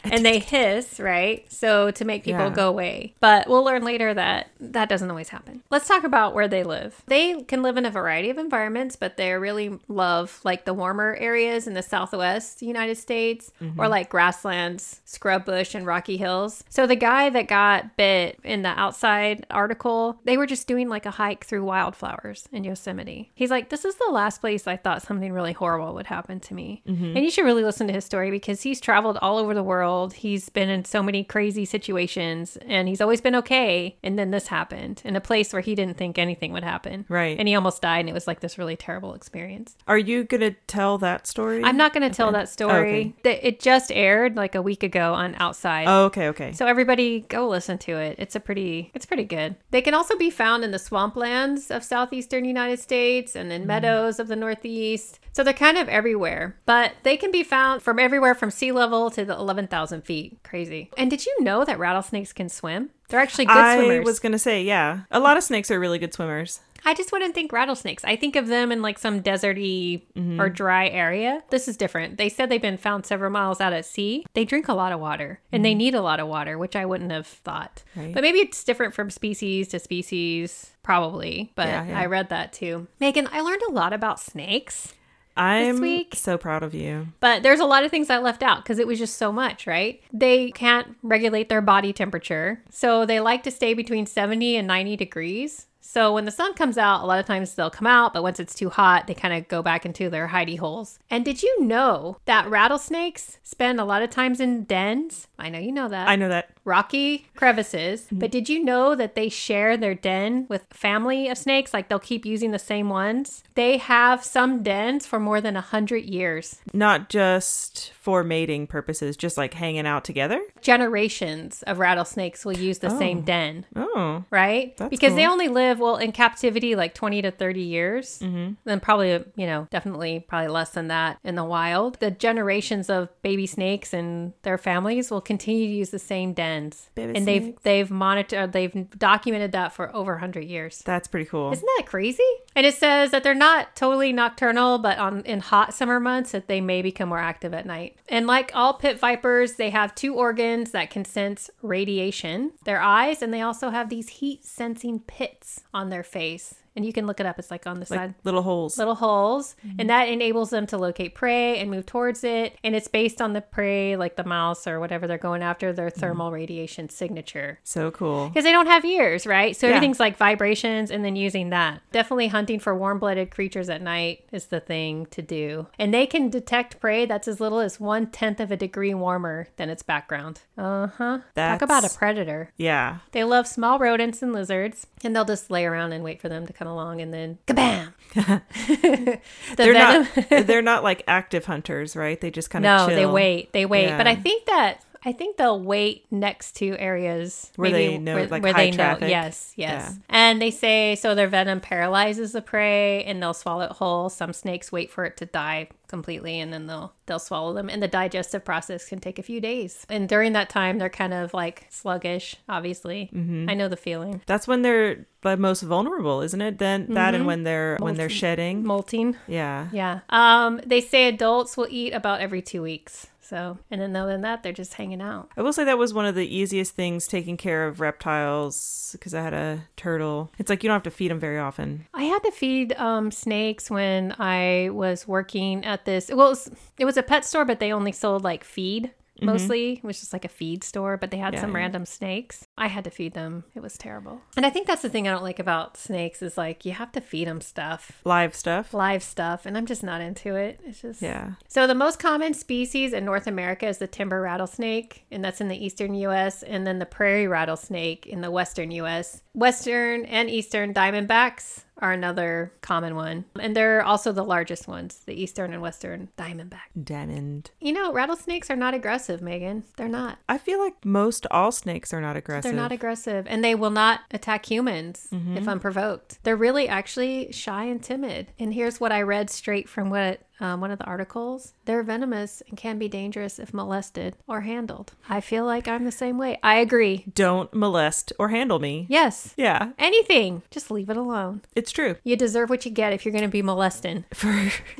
Speaker 2: and they hiss, right? So to make people
Speaker 1: Yeah.
Speaker 2: go away. But we'll learn later that that doesn't always happen. Let's talk about where they live. They can live in a variety of environments, but they really love like the warmer areas in the southwest United States or mm-hmm. like grasslands, scrub bush, and rocky hills. So the guy that got bit in the outside article, they were just doing like a hike through wildflowers in Yosemite. He's like, This is the last place I thought something really horrible would happen to me. Mm-hmm. And you should really listen to his story because he's traveled all over the world. He's been in so many crazy situations and he's always been okay. And then this happened in a place where he didn't think anything would happen.
Speaker 1: Right.
Speaker 2: And he almost died. And it was like this really terrible experience.
Speaker 1: Are you gonna tell that story?
Speaker 2: I'm not going to tell that story. Oh, Th- It just aired like a week ago on Outside.
Speaker 1: Oh, okay, okay.
Speaker 2: So everybody go listen to it. It's a pretty it's pretty good. They can also be found in the swamplands of southeastern United States and in mm. meadows of the northeast. So they're kind of everywhere, but they can be found from everywhere from sea level to the 11,000 feet. Crazy. And did you know that rattlesnakes can swim? They're actually good
Speaker 1: I
Speaker 2: swimmers.
Speaker 1: I was gonna say, yeah, a lot of snakes are really good swimmers.
Speaker 2: I just wouldn't think rattlesnakes. I think of them in like some deserty
Speaker 1: Mm-hmm.
Speaker 2: or dry area. This is different. They said they've been found several miles out at sea. They drink a lot of water and they need a lot of water, which I wouldn't have thought.
Speaker 1: Mm-hmm. Right.
Speaker 2: But maybe it's different from species to species, probably. But
Speaker 1: Yeah, yeah.
Speaker 2: I read that too. Megan, I learned a lot about snakes.
Speaker 1: I'm
Speaker 2: week-
Speaker 1: so proud of you.
Speaker 2: But there's a lot of things I left out because it was just so much, right? They can't regulate their body temperature. So they like to stay between 70 and 90 degrees. So when the sun comes out, a lot of times they'll come out, but once it's too hot, they kind of go back into their hidey holes. And did you know that rattlesnakes spend a lot of times in dens? I know you know that.
Speaker 1: I know that.
Speaker 2: Rocky crevices. Mm-hmm. But did you know that they share their den with family of snakes? Like they'll keep using the same ones. They have some dens for more than a hundred years.
Speaker 1: Not just for mating purposes, just like hanging out together.
Speaker 2: generations of rattlesnakes will use the same oh. den,
Speaker 1: Oh,
Speaker 2: right?
Speaker 1: That's
Speaker 2: because they only live well in captivity like 20 to 30 years. Mm-hmm. Then probably, you know, definitely probably less than that in the wild. The generations of baby snakes and their families will continue to use the same dens.
Speaker 1: Baby
Speaker 2: and they've they've monitored they've documented that for over 100 years.
Speaker 1: that's pretty cool.
Speaker 2: Isn't that crazy? And it says that they're not totally nocturnal, but on in hot summer months that they may become more active at night. And like all pit vipers, they have two organs that can sense radiation, their eyes, and they also have these heat sensing pits on their face. And you can look it up. It's like on the
Speaker 1: like
Speaker 2: side
Speaker 1: little holes.
Speaker 2: little holes and that enables them to locate prey and move towards it and it's based on the prey like the mouse or whatever they're going after their thermal radiation signature
Speaker 1: so cool.
Speaker 2: because they don't have ears, right? So
Speaker 1: Yeah.
Speaker 2: everything's like vibrations and then using that. Definitely hunting for warm blooded creatures at night is the thing to do. And they can detect prey that's as little as one tenth of a degree warmer than its background. Uh huh. Talk about a predator.
Speaker 1: Yeah.
Speaker 2: They love small rodents and lizards, and they'll just lay around and wait for them to come along and then kabam! the
Speaker 1: They're
Speaker 2: venom.
Speaker 1: not they're not like active hunters, right? They just kind of
Speaker 2: no,
Speaker 1: of
Speaker 2: they wait. They wait. But I think that I think they'll wait next to areas
Speaker 1: Where they know, like,
Speaker 2: where
Speaker 1: high
Speaker 2: they know.
Speaker 1: traffic.
Speaker 2: Yes, yes.
Speaker 1: Yeah.
Speaker 2: And they say so their venom paralyzes the prey and they'll swallow it whole. Some snakes wait for it to die completely and then they'll they'll swallow them. And the digestive process can take a few days. And during that time they're kind of like sluggish, obviously.
Speaker 1: Mm-hmm.
Speaker 2: I know the feeling.
Speaker 1: That's when they're the most vulnerable, isn't it? Then that
Speaker 2: Mm-hmm.
Speaker 1: and when they're when they're shedding.
Speaker 2: Molting.
Speaker 1: Yeah.
Speaker 2: Yeah. Um, they say adults will eat about every two weeks. So, and then other than that, they're just hanging out.
Speaker 1: I will say that was one of the easiest things taking care of reptiles because I had a turtle. It's like you don't have to feed them very often.
Speaker 2: I had to feed um, snakes when I was working at this. Well, it was, it was a pet store, but they only sold like feed Mm-hmm. mostly. It was just like a feed store, but they had
Speaker 1: Yeah,
Speaker 2: some
Speaker 1: yeah.
Speaker 2: random snakes. I had to feed them. It was terrible. And I think that's the thing I don't like about snakes is like you have to feed them stuff,
Speaker 1: Live stuff.
Speaker 2: live stuff, and I'm just not into it. It's just
Speaker 1: Yeah.
Speaker 2: So the most common species in North America is the timber rattlesnake, and that's in the eastern U.S., and then the prairie rattlesnake in the western U.S. Western and eastern diamondbacks are another common one, and they're also the largest ones, the eastern and western diamondback.
Speaker 1: Diamond.
Speaker 2: You know, rattlesnakes are not aggressive, Megan. They're not.
Speaker 1: I feel like most all snakes are not aggressive.
Speaker 2: They're not aggressive, and they will not attack humans if mm-hmm. unprovoked. They're really actually shy and timid. And here's what I read straight from what um, one of the articles: they're venomous and can be dangerous if molested or handled. I feel like I'm the same way. I agree.
Speaker 1: Don't molest or handle me.
Speaker 2: Yes.
Speaker 1: Yeah,
Speaker 2: Anything, just leave it alone.
Speaker 1: it's true.
Speaker 2: You deserve what you get if you're going to be molesting.
Speaker 1: For,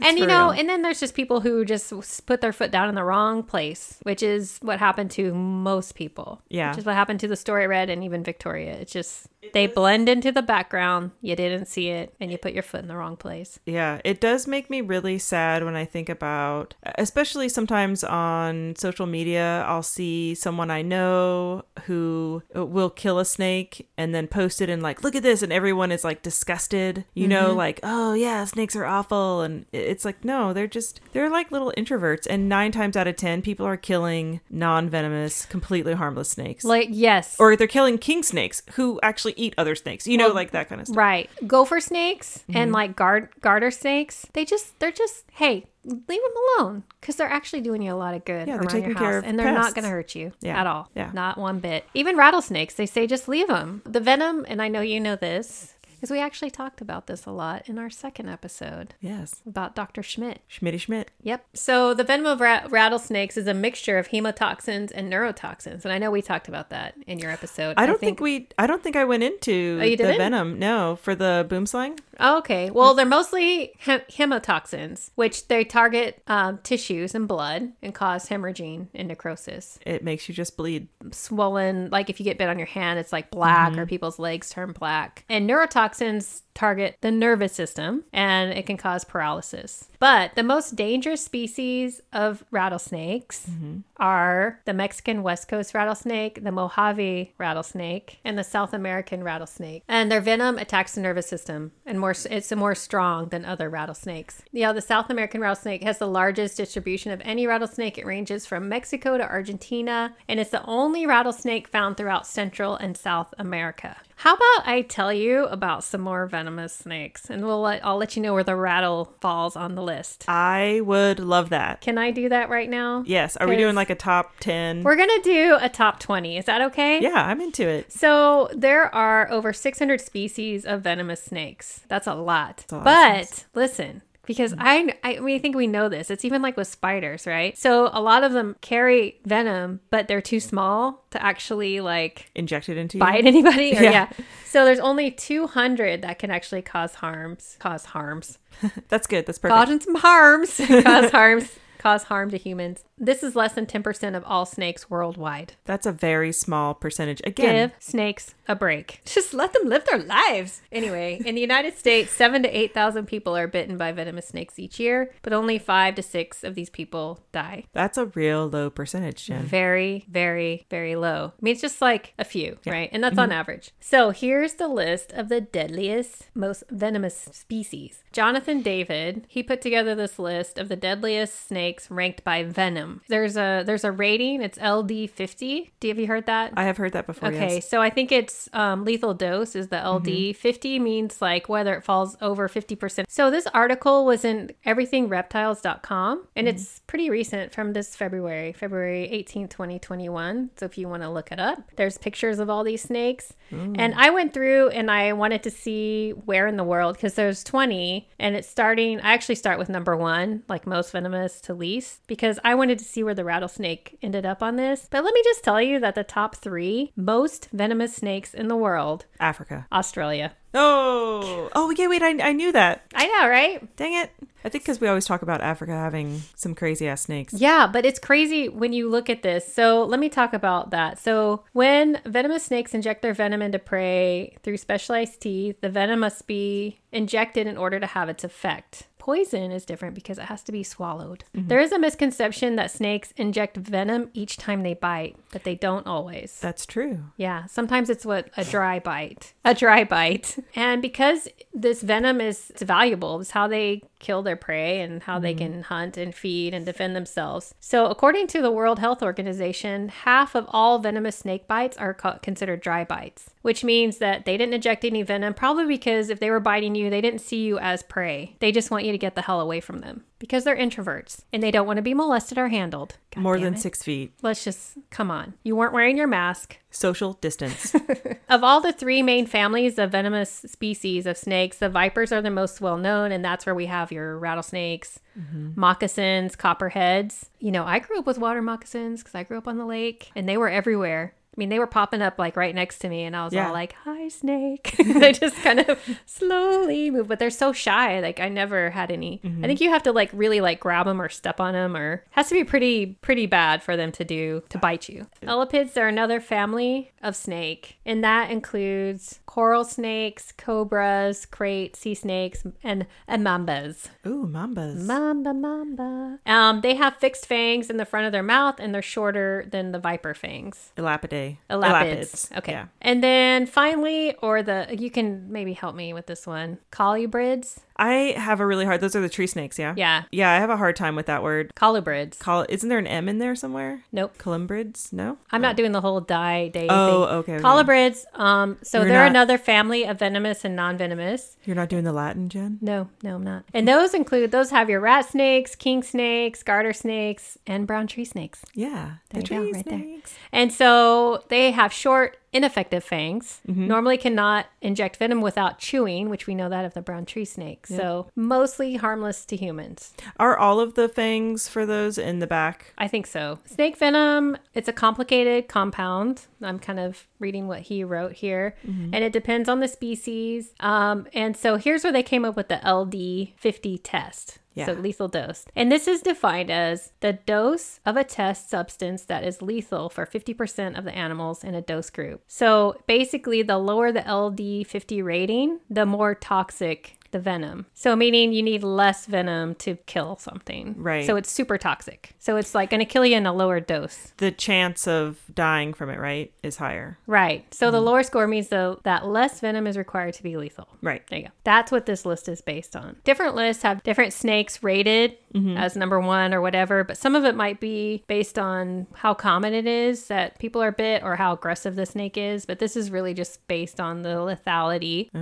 Speaker 2: And you know,
Speaker 1: real.
Speaker 2: and then there's just people who just put their foot down in the wrong place, which is what happened to most people.
Speaker 1: Yeah.
Speaker 2: Which is what happened to the story I read and even Victoria. It's just they blend into the background. You didn't see it and you put your foot in the wrong place.
Speaker 1: Yeah, it does make me really sad when I think about, especially sometimes on social media, I'll see someone I know who will kill a snake and then post it and like, look at this, and everyone is like disgusted, you know, mm-hmm. like, oh yeah, snakes are awful, and it's like, no, they're just they're like little introverts, and nine times out of ten, people are killing non-venomous, completely harmless snakes,
Speaker 2: Like, yes.
Speaker 1: or they're killing king snakes who actually eat other snakes, you know,
Speaker 2: Well,
Speaker 1: like that kind of stuff.
Speaker 2: Right. Gopher snakes
Speaker 1: Mm-hmm.
Speaker 2: and like guard garter snakes, they just they're just hey, leave them alone because they're actually doing you a lot of good
Speaker 1: Yeah, they're
Speaker 2: around your
Speaker 1: care
Speaker 2: house, and they're not going to hurt you
Speaker 1: Yeah,
Speaker 2: at all.
Speaker 1: yeah.
Speaker 2: not one bit. Even rattlesnakes, they say just leave them. The venom, and I know you know this. Because we actually talked about this a lot in our second episode
Speaker 1: Yes.
Speaker 2: about Dr. Schmidt.
Speaker 1: Schmitty Schmidt.
Speaker 2: Yep. So the venom of ra- rattlesnakes is a mixture of hemotoxins and neurotoxins, and I know we talked about that in your episode.
Speaker 1: I don't think, we. I don't think I went into
Speaker 2: Oh,
Speaker 1: the venom. No, for the boomslang.
Speaker 2: Oh, okay. Well, they're mostly hem- hemotoxins, which they target um, tissues and blood and cause hemorrhaging and necrosis.
Speaker 1: It makes you just bleed.
Speaker 2: Swollen, like if you get bit on your hand, it's like black, or people's legs turn black. And neurotoxins toxins target the nervous system and it can cause paralysis. But the most dangerous species of rattlesnakes mm-hmm. are the Mexican West Coast rattlesnake, the Mojave rattlesnake, and the South American rattlesnake. And their venom attacks the nervous system and more it's more strong than other rattlesnakes. Yeah, the South American rattlesnake has the largest distribution of any rattlesnake. It ranges from Mexico to Argentina, and it's the only rattlesnake found throughout Central and South America. How about I tell you about some more venomous snakes, and we'll let, I'll let you know where the rattle falls on the list.
Speaker 1: I would love that.
Speaker 2: Can I do that right now?
Speaker 1: Yes. Are we doing like a top ten?
Speaker 2: We're gonna do a top twenty. Is that okay?
Speaker 1: Yeah, I'm into it.
Speaker 2: So there are over 600 species of venomous snakes. That's a lot.
Speaker 1: a lot of
Speaker 2: but listen, because I, I mean, I think we know this. It's even like with spiders, right? So a lot of them carry venom, but they're too small to actually like
Speaker 1: inject it into you.
Speaker 2: bite anybody. Or,
Speaker 1: Yeah.
Speaker 2: yeah. So there's only 200 that can actually cause harms. Cause harms.
Speaker 1: That's good. That's perfect.
Speaker 2: Causing some harms. cause harms. Cause harm to humans. This is less than 10% of all snakes worldwide.
Speaker 1: That's a very small percentage. Again,
Speaker 2: Give snakes a break. Just let them live their lives. Anyway, in the United States, seven to 8,000 people are bitten by venomous snakes each year, but only five to six of these people die.
Speaker 1: that's a real low percentage, Jen.
Speaker 2: Very, very, very low. I mean, it's just like a few, right? And that's on mm-hmm. average. So here's the list of the deadliest, most venomous species. Jonathan David, he put together this list of the deadliest snakes ranked by venom. Um, there's a there's a rating. It's LD50. Do you have you heard that?
Speaker 1: I have heard that before.
Speaker 2: Okay,
Speaker 1: Yes.
Speaker 2: so I think it's um, lethal dose is the mm-hmm. LD. 50 means like whether it falls over 50%. So this article was in everythingreptiles.com and mm-hmm. it's pretty recent from this February, February 18, 2021. So if you want to look it up, there's pictures of all these snakes. And I went through and I wanted to see where in the world because there's 20 and it's starting. I actually start with number one, like most venomous to least, because I wanted to see where the rattlesnake ended up on this. But let me just tell you that the top three most venomous snakes in the world
Speaker 1: Africa.
Speaker 2: Australia.
Speaker 1: Oh, oh yeah. Wait, I, I knew that.
Speaker 2: I know, right?
Speaker 1: Dang it. I think because we always talk about Africa having some crazy ass snakes.
Speaker 2: Yeah, but it's crazy when you look at this. So let me talk about that. So when venomous snakes inject their venom into prey through specialized teeth, the venom must be injected in order to have its effect. Poison is different because it has to be swallowed. Mm-hmm. There is a misconception that snakes inject venom each time they bite, but they don't always.
Speaker 1: That's true.
Speaker 2: Yeah, sometimes it's what a dry bite, a dry bite. And because this venom is it's valuable, it's how they kill their prey and how they mm-hmm. can hunt and feed and defend themselves. So, according to the World Health Organization, half of all venomous snake bites are co- considered dry bites, which means that they didn't inject any venom, probably because if they were biting you, they didn't see you as prey. They just want you to get the hell away from them because they're introverts and they don't want to be molested or handled. God
Speaker 1: More than
Speaker 2: it.
Speaker 1: six feet.
Speaker 2: Let's just come on. You weren't wearing your mask.
Speaker 1: Social distance.
Speaker 2: Of all the three main families of venomous species of snakes, the vipers are the most well known, and that's where we have your rattlesnakes, mm-hmm. moccasins, copperheads. You know, I grew up with water moccasins because I grew up on the lake, and they were everywhere. I mean, they were popping up like right next to me, and I was
Speaker 1: Yeah.
Speaker 2: all like, "Hi, snake." they just kind of slowly move, but they're so shy. Like I never had any. I mm-hmm. think you have to like really like grab them or step on them, or it has to be pretty pretty bad for them to do to bite you. Elapids are another family of snake, and that includes coral snakes, cobras, krait, sea snakes, and and mambas.
Speaker 1: Ooh, mambas.
Speaker 2: Mamba, mamba. Um, they have fixed fangs in the front of their mouth, and they're shorter than the viper fangs.
Speaker 1: Elapidae.
Speaker 2: Elapids. Okay.
Speaker 1: Yeah.
Speaker 2: And then finally, or the you can maybe help me with this one. Colubrids.
Speaker 1: I have a really hard. Those are the tree snakes. Yeah.
Speaker 2: Yeah.
Speaker 1: Yeah, I have a hard time with that word.
Speaker 2: Colubrids.
Speaker 1: Col- isn't there an M in there somewhere?
Speaker 2: Nope.
Speaker 1: Colubrids. No.
Speaker 2: I'm not doing the whole die day
Speaker 1: Oh,
Speaker 2: thing.
Speaker 1: okay, okay.
Speaker 2: Colubrids. Um, so
Speaker 1: You're
Speaker 2: they're
Speaker 1: not-
Speaker 2: another family of venomous and non-venomous.
Speaker 1: You're not doing the Latin, Jen.
Speaker 2: No, no, I'm not. And those include those have your rat snakes, king snakes, garter snakes, and brown tree snakes.
Speaker 1: Yeah.
Speaker 2: There
Speaker 1: the
Speaker 2: you go, right there.
Speaker 1: snakes.
Speaker 2: And so they have short ineffective fangs. Normally cannot inject venom without chewing, which we know that of the brown tree snake. So mostly harmless to humans.
Speaker 1: Are all of the fangs for those in the back?
Speaker 2: I think so. Snake venom, it's a complicated compound. I'm kind of reading what he wrote here, and it depends on the species. Um, and so here's where they came up with the LD50 test.
Speaker 1: Yeah.
Speaker 2: So lethal dose. And this is defined as the dose of a test substance that is lethal for 50% of the animals in a dose group. So basically, the lower the LD50 rating, the more toxic the venom. So meaning you need less venom to kill something.
Speaker 1: Right.
Speaker 2: So it's super toxic. So it's like going to kill you in a lower dose.
Speaker 1: The chance of dying from it, right, is higher.
Speaker 2: Right. So
Speaker 1: Mm-hmm.
Speaker 2: the lower score means though that less venom is required to be lethal.
Speaker 1: Right.
Speaker 2: There you go. That's what this list is based on. Different lists have different snakes rated
Speaker 1: Mm-hmm.
Speaker 2: as number one or whatever, but some of it might be based on how common it is that people are bit or how aggressive the snake is. But this is really just based on the lethality
Speaker 1: Oh,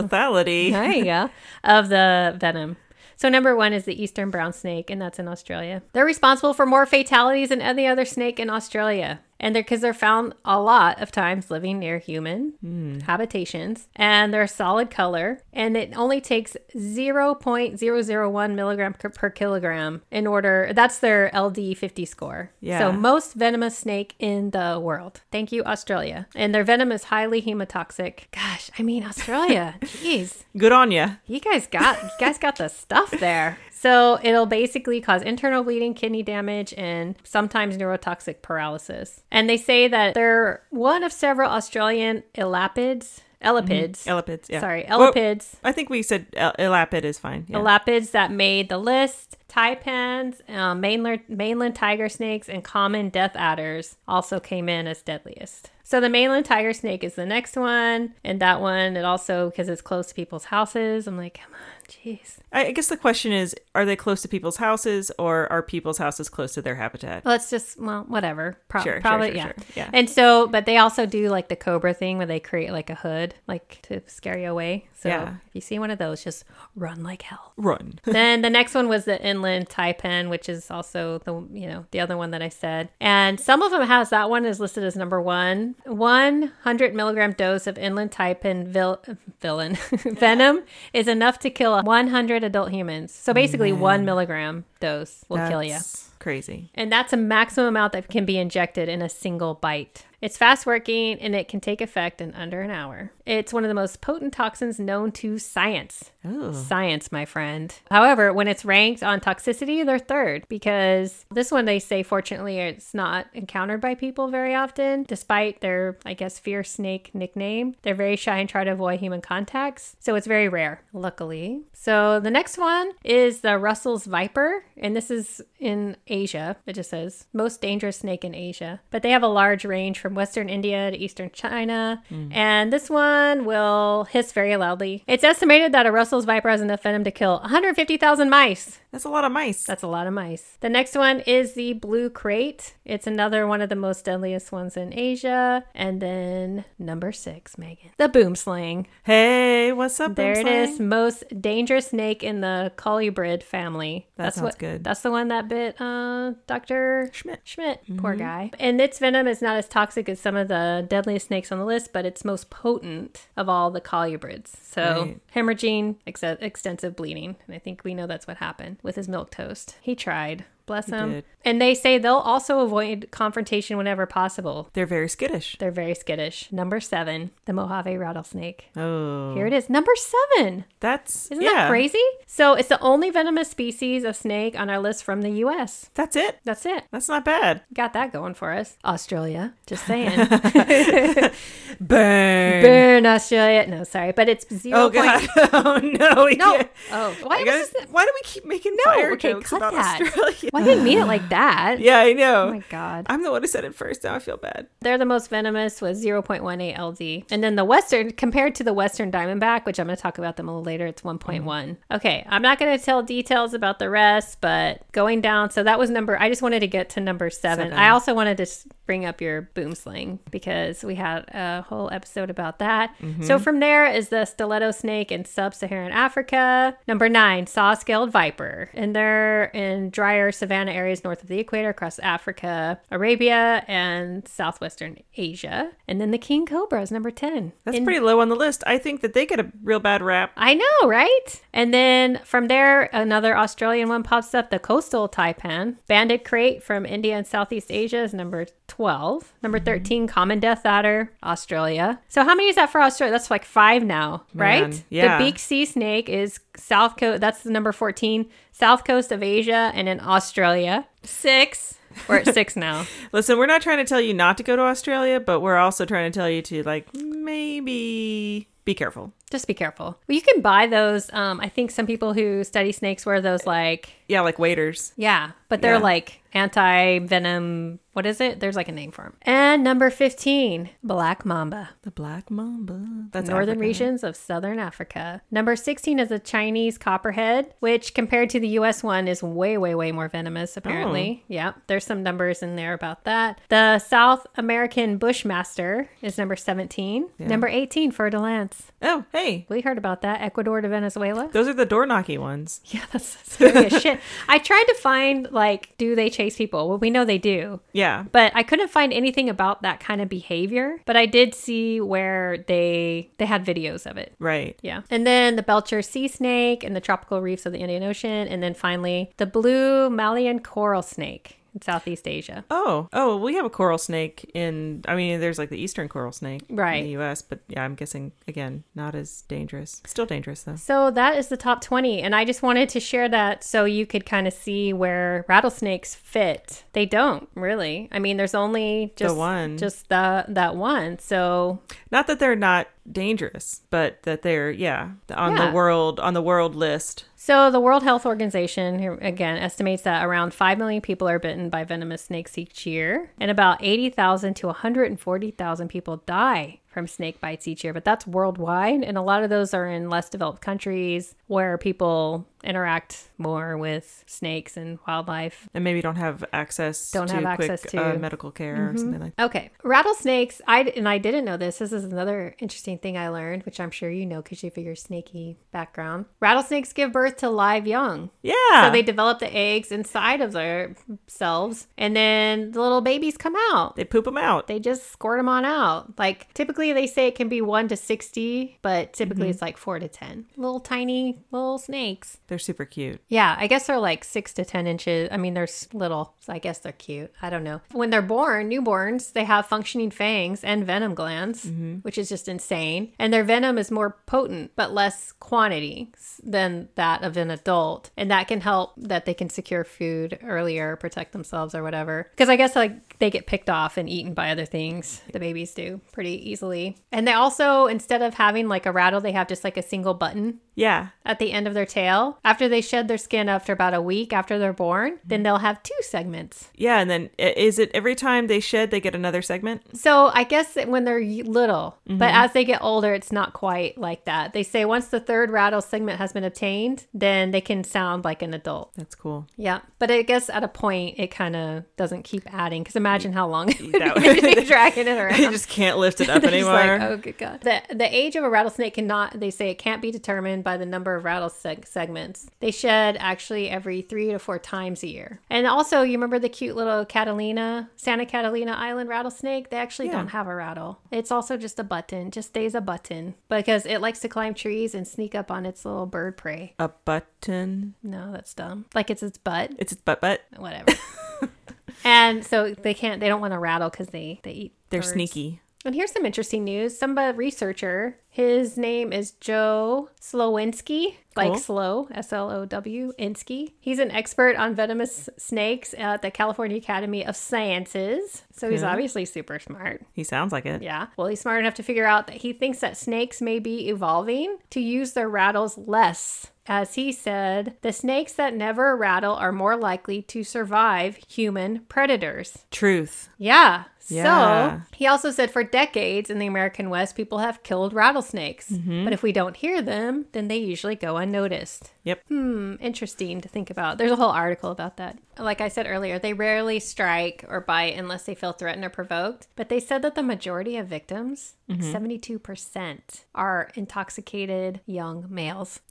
Speaker 1: lethality.
Speaker 2: there you go. Of the venom. So number one is the eastern brown snake, and that's in Australia. They're responsible for more fatalities than any other snake in Australia. And they're because they're found a lot of times living near human hmm. habitations, and they're a solid color, and it only takes 0.001 milligram per, kilogram in order. That's their LD50 score.
Speaker 1: Yeah.
Speaker 2: So most venomous snake in the world. Thank you, Australia. And their venom is highly hemotoxic. Gosh, I mean Australia. Jeez
Speaker 1: Good on ya.
Speaker 2: you guys got you guys got the stuff there. So it'll basically cause internal bleeding, kidney damage, and sometimes neurotoxic paralysis. And they say that they're one of several Australian elapids, elapids.
Speaker 1: Elapids. Yeah.
Speaker 2: Sorry,
Speaker 1: Well,
Speaker 2: elapids.
Speaker 1: I think we said el- elapid is fine. Yeah.
Speaker 2: Elapids that made the list. Taipans, um, mainland, mainland tiger snakes, and common death adders also came in as deadliest. So the mainland tiger snake is the next one, and that one it also because it's close to people's houses. I'm like, come on, jeez.
Speaker 1: I I guess the question is are they close to people's houses or are people's houses close to their habitat?
Speaker 2: Well, it's just well, whatever. Pro-
Speaker 1: Sure, sure,
Speaker 2: probably
Speaker 1: sure,
Speaker 2: yeah.
Speaker 1: sure. Yeah.
Speaker 2: And so, but they also do like the cobra thing where they create like a hood, like to scare you away. So
Speaker 1: Yeah.
Speaker 2: if you see one of those, just run like hell.
Speaker 1: Run.
Speaker 2: then the next one was the inland taipan, which is also the you know the other one that I said. And some of them has that one is listed as number one. One hundred milligram dose of inland taipan vil- villain venom is enough to kill one hundred adult humans. So basically, one milligram dose will kill you.
Speaker 1: That's crazy.
Speaker 2: And that's a maximum amount that can be injected in a single bite. It's fast working and it can take effect in under an hour. It's one of the most potent toxins known to science.
Speaker 1: Oh.
Speaker 2: Science, my friend. However, when it's ranked on toxicity, they're third because this one they say, fortunately, it's not encountered by people very often, despite their, I guess, fierce snake nickname. They're very shy and try to avoid human contacts. So it's very rare, luckily. So the next one is the Russell's Viper, and this is in Asia. It just says most dangerous snake in Asia. But they have a large range from western India to eastern China. Mm. And this one will hiss very loudly. It's estimated that a Russell's Viper has enough venom to kill 150,000 mice.
Speaker 1: That's a lot of mice.
Speaker 2: That's a lot of mice. The next one is the blue krait. It's another one of the most deadliest ones in Asia. And then number six, Megan, the boomslang.
Speaker 1: hey, what's up?
Speaker 2: There it is, most dangerous snake in the colubrid family.
Speaker 1: That
Speaker 2: that's
Speaker 1: sounds
Speaker 2: what,
Speaker 1: good.
Speaker 2: That's the one that bit uh, Dr.
Speaker 1: Schmidt.
Speaker 2: Schmidt, poor guy. And its venom is not as toxic as some of the deadliest snakes on the list, but it's most potent of all the colubrids. So
Speaker 1: Right.
Speaker 2: hemorrhaging, ex- extensive bleeding, and I think we know that's what happened with his milk toast. He tried. Bless them,
Speaker 1: did.
Speaker 2: And they say they'll also avoid confrontation whenever possible.
Speaker 1: They're very skittish.
Speaker 2: They're very skittish. Number seven, the Mojave rattlesnake.
Speaker 1: Oh.
Speaker 2: Here it is, number seven.
Speaker 1: That's
Speaker 2: Isn't
Speaker 1: yeah.
Speaker 2: that crazy? So it's the only venomous species of snake on our list from the U.S.
Speaker 1: That's it.
Speaker 2: That's it.
Speaker 1: That's not bad.
Speaker 2: Got that going for us. Australia. Just saying.
Speaker 1: Burn.
Speaker 2: Burn Australia. No, sorry, but it's zero.
Speaker 1: Oh
Speaker 2: point-
Speaker 1: oh no.
Speaker 2: No. Oh, why
Speaker 1: I
Speaker 2: this?
Speaker 1: why do we keep making
Speaker 2: No.
Speaker 1: fire
Speaker 2: Okay,
Speaker 1: jokes
Speaker 2: cut
Speaker 1: about
Speaker 2: that.
Speaker 1: Australia?
Speaker 2: Why didn't mean it like that?
Speaker 1: Yeah, I know.
Speaker 2: Oh my god.
Speaker 1: I'm the one who said it first. Now I feel bad.
Speaker 2: They're the most venomous with 0.18 LD. And then the Western, compared to the Western Diamondback, which I'm going to talk about them a little later, it's 1.1. Mm-hmm. Okay, I'm not going to tell details about the rest, but going down, so that was number, I just wanted to get to number seven.
Speaker 1: Seven.
Speaker 2: I also wanted to s- bring up your boomslang because we had a whole episode about that. Mm-hmm. So from there is the stiletto snake in sub-Saharan Africa. Number nine, saw-scaled viper, and they're in drier savanna areas north of the equator across Africa, Arabia, and southwestern Asia. And then the king cobra is number ten.
Speaker 1: That's
Speaker 2: in-
Speaker 1: pretty low on the list. I think that they get a real bad rap.
Speaker 2: I know, right? And then from there, another Australian one pops up the coastal taipan. Banded krait from India and Southeast Asia is number 12. Number mm-hmm. 13, common death adder, Australia. So how many is that for Australia? That's like five now, right?
Speaker 1: Man, yeah.
Speaker 2: The beak sea snake is south coast. That's the number 14, south coast of Asia and in Australia. Six. We're at six now.
Speaker 1: Listen, we're not trying to tell you not to go to Australia, but we're also trying to tell you to like maybe be careful.
Speaker 2: Just be careful. Well, you can buy those. Um, I think some people who study snakes wear those like
Speaker 1: Yeah, like waiters.
Speaker 2: Yeah, but they're
Speaker 1: Yeah.
Speaker 2: like anti venom. What is it? There's like a name for them. And number 15, black mamba.
Speaker 1: The black mamba. That's
Speaker 2: Northern
Speaker 1: Africa.
Speaker 2: regions of southern Africa. Number 16 is a Chinese copperhead, which compared to the US one is way, way, way more venomous, apparently. Yeah, there's some numbers in there about that. The South American Bushmaster is number 17. Number 18, Fer de Lance.
Speaker 1: Oh, hey.
Speaker 2: We heard about that. Ecuador to Venezuela.
Speaker 1: Those are the door knocky ones.
Speaker 2: Yeah, that's scary as shit. I tried to find, like, do they chase people? Well, we know they do.
Speaker 1: Yeah.
Speaker 2: but I couldn't find anything about that kind of behavior. But I did see where they they had videos of it.
Speaker 1: Right.
Speaker 2: Yeah. And then the Belcher sea snake in the tropical reefs of the Indian Ocean. And then finally, the blue Malayan coral snake in Southeast Asia.
Speaker 1: Oh, oh, we have a coral snake in. I mean, there's like the eastern coral snake
Speaker 2: Right.
Speaker 1: in the U.S., but yeah, I'm guessing again not as dangerous. Still dangerous though.
Speaker 2: So that is the top 20. And I just wanted to share that so you could kind of see where rattlesnakes fit. They don't really. I mean, there's only just
Speaker 1: one.
Speaker 2: just the, that one. So
Speaker 1: Not that they're not dangerous, but that they're yeah on
Speaker 2: Yeah.
Speaker 1: the world on the world list.
Speaker 2: So, the World Health Organization, here again, estimates that around 5 million people are bitten by venomous snakes each year, and about 80,000 to 140,000 people die from snake bites each year. But that's worldwide, and a lot of those are in less developed countries where people interact more with snakes and wildlife.
Speaker 1: and maybe don't have access
Speaker 2: Don't
Speaker 1: to
Speaker 2: have
Speaker 1: quick
Speaker 2: access to- Mm-hmm.
Speaker 1: uh, medical care or something like
Speaker 2: Okay, rattlesnakes. I and I didn't know this. This is another interesting thing I learned, which I'm sure you know because you have your snaky background. Rattlesnakes give birth to live young.
Speaker 1: yeah
Speaker 2: So they develop the eggs inside of their selves, and then the little babies come out.
Speaker 1: they poop them out
Speaker 2: They just squirt them on out. Like typically they say it can be one to sixty, but typically mm-hmm. it's like four to ten. Little tiny little snakes.
Speaker 1: they're super cute
Speaker 2: Yeah, I guess they're like six to ten inches. I mean, they're little, so I guess they're cute. I don't know. When they're born, newborns, they have functioning fangs and venom glands, mm-hmm. which is just insane. And their venom is more potent, but less quantity than that of an adult, and that can help that they can secure food earlier, protect themselves, or whatever. Because I guess like they get picked off and eaten by other things. The babies do pretty easily. And they also, instead of having like a rattle, they have just like a single button
Speaker 1: yeah
Speaker 2: at the end of their tail. After they shed their skin after about a week after they're born, then they'll have two segments.
Speaker 1: yeah and then is it every time they shed they get another segment
Speaker 2: So I guess when they're little,
Speaker 1: Mm-hmm.
Speaker 2: but as they get older, it's not quite like that. They say once the third rattle segment has been obtained, then they can sound like an adult.
Speaker 1: that's cool
Speaker 2: Yeah, but I guess at a point it kind of doesn't keep adding because imagine how long it
Speaker 1: That
Speaker 2: would be dragging it around.
Speaker 1: they just can't lift it up anymore
Speaker 2: like, oh, good God. The, the age of a rattlesnake cannot, they say it can't be determined by the number of rattle seg- segments. They shed actually every three to four times a year. And also, you remember the cute little Catalina, Santa Catalina Island rattlesnake? They actually
Speaker 1: Yeah.
Speaker 2: don't have a rattle. It's also just a button, just stays a button because it likes to climb trees and sneak up on its little bird prey.
Speaker 1: a button
Speaker 2: No, that's dumb. Like it's its butt,
Speaker 1: it's its butt butt
Speaker 2: whatever. and so they can't, they don't want to rattle because they, they eat.
Speaker 1: they're
Speaker 2: birds.
Speaker 1: sneaky
Speaker 2: And here's some interesting news. Some researcher, his name is Joe Slowinski, like
Speaker 1: Cool.
Speaker 2: slow, S L O W, Insky. He's an expert on venomous snakes at the California Academy of Sciences. So he's obviously super smart.
Speaker 1: he sounds like it
Speaker 2: Yeah. Well, he's smart enough to figure out that he thinks that snakes may be evolving to use their rattles less as he said, the snakes that never rattle are more likely to survive human predators.
Speaker 1: Truth.
Speaker 2: Yeah.
Speaker 1: Yeah.
Speaker 2: So he also said for decades in the American West, people have killed rattlesnakes. But if we don't hear them, then they usually go unnoticed.
Speaker 1: Yep.
Speaker 2: Hmm, interesting to think about. There's a whole article about that. Like I said earlier, they rarely strike or bite unless they feel threatened or provoked. But they said that the majority of victims, like 72%, are intoxicated young males.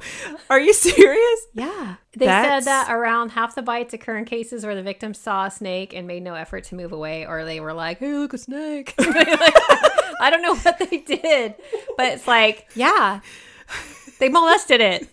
Speaker 1: Are you serious?
Speaker 2: Yeah. They
Speaker 1: That's-
Speaker 2: said that around half the bites occur in cases where the victim saw a snake and made no effort to move away, or they were like, hey, look, a snake. I don't know what they did, but it's like, yeah, they molested it.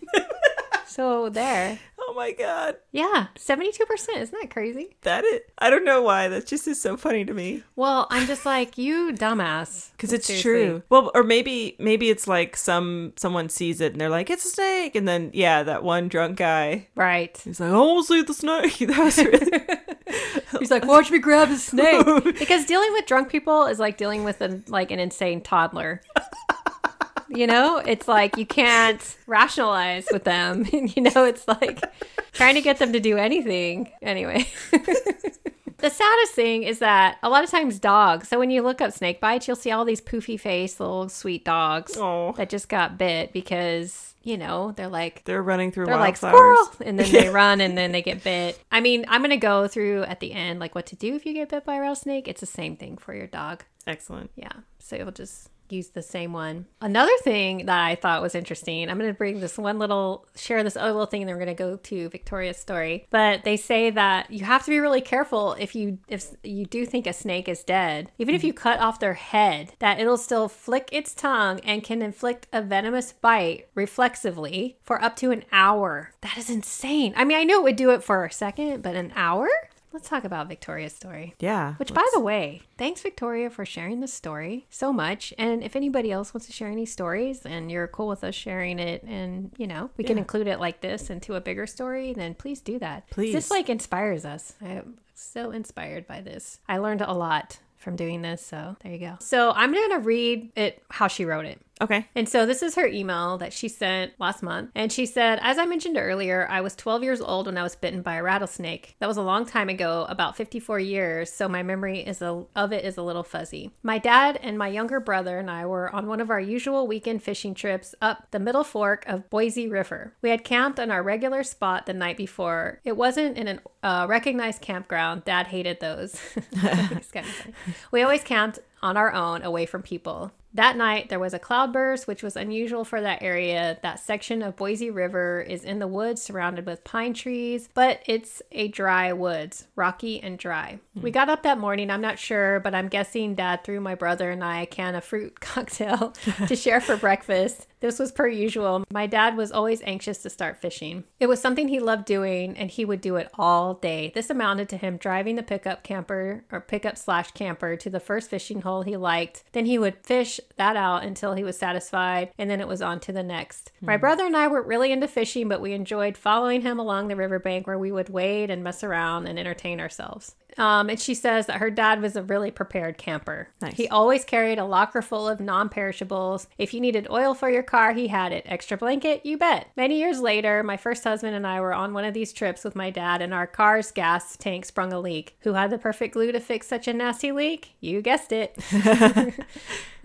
Speaker 2: So there.
Speaker 1: Oh my god.
Speaker 2: Yeah, 72%. Isn't that crazy?
Speaker 1: That it. I don't know why. That just is so funny to me.
Speaker 2: Well, I'm just like, you dumbass.
Speaker 1: Because it's
Speaker 2: Seriously.
Speaker 1: true. Well, or maybe maybe it's like some someone sees it and they're like, "It's a snake," and then yeah, that one drunk guy,
Speaker 2: Right.
Speaker 1: he's like, "I almost see the snake." That was really
Speaker 2: He's like, watch me grab a snake. because dealing with drunk people is like dealing with an like an insane toddler. You know, it's like you can't rationalize with them. you know, it's like trying to get them to do anything. Anyway. The saddest thing is that a lot of times dogs. So when you look up snake bites, you'll see all these poofy face little sweet dogs
Speaker 1: oh,
Speaker 2: that just got bit because you know they're like
Speaker 1: they're running through
Speaker 2: they're like squirrel, and then they run, and then they get bit. I mean, I'm gonna go through at the end like what to do if you get bit by a rattlesnake. It's the same thing for your dog.
Speaker 1: Excellent.
Speaker 2: Yeah, so you'll just use the same one. Another thing that I thought was interesting. I'm gonna bring this one little share this other little thing, and then we're gonna go to Victoria's story. But they say that you have to be really careful if you if you do think a snake is dead, even if you cut off their head, that it'll still flick its tongue and can inflict a venomous bite reflexively for up to an hour. That is insane. I mean, I knew it would do it for a second, but an hour? Let's talk about Victoria's story.
Speaker 1: Yeah.
Speaker 2: Which, by the way, thanks Victoria for sharing this story so much. And if anybody else wants to share any stories and you're cool with us sharing it, and you know we can
Speaker 1: Yeah.
Speaker 2: include it like this into a bigger story, then please do that.
Speaker 1: Please.
Speaker 2: this like inspires us. I'm so inspired by this. I learned a lot from doing this, so there you go. So I'm gonna read it how she wrote it.
Speaker 1: Okay.
Speaker 2: And so this is her email that she sent last month. And she said, As I mentioned earlier, I was 12 years old when I was bitten by a rattlesnake. That was a long time ago, about 54 years, so my memory is a, of it is a little fuzzy. My dad and my younger brother and I were on one of our usual weekend fishing trips up the middle fork of Boise River. We had camped on our regular spot the night before. It wasn't in a uh, recognized campground. Dad hated those. We always camped on our own away from people. That night, there was a cloudburst, which was unusual for that area. That section of Boise River is in the woods surrounded with pine trees, but it's a dry woods, rocky and dry. We got up that morning, I'm not sure, but I'm guessing Dad threw my brother and I a can of fruit cocktail to share for breakfast. This was per usual. My dad was always anxious to start fishing. It was something he loved doing, and he would do it all day. This amounted to him driving the pickup camper or pickup slash camper to the first fishing hole he liked. Then he would fish that out until he was satisfied, and then it was on to the next. My hmm. brother and I weren't really into fishing, but we enjoyed following him along the riverbank where we would wade and mess around and entertain ourselves. Um, and she says that her dad was a really prepared camper.
Speaker 1: Nice.
Speaker 2: He always carried a locker full of non perishables. If you needed oil for your car, he had it. Extra blanket, you bet. Many years later, my first husband and I were on one of these trips with my dad, and our car's gas tank sprung a leak. Who had the perfect glue to fix such a nasty leak? You guessed it.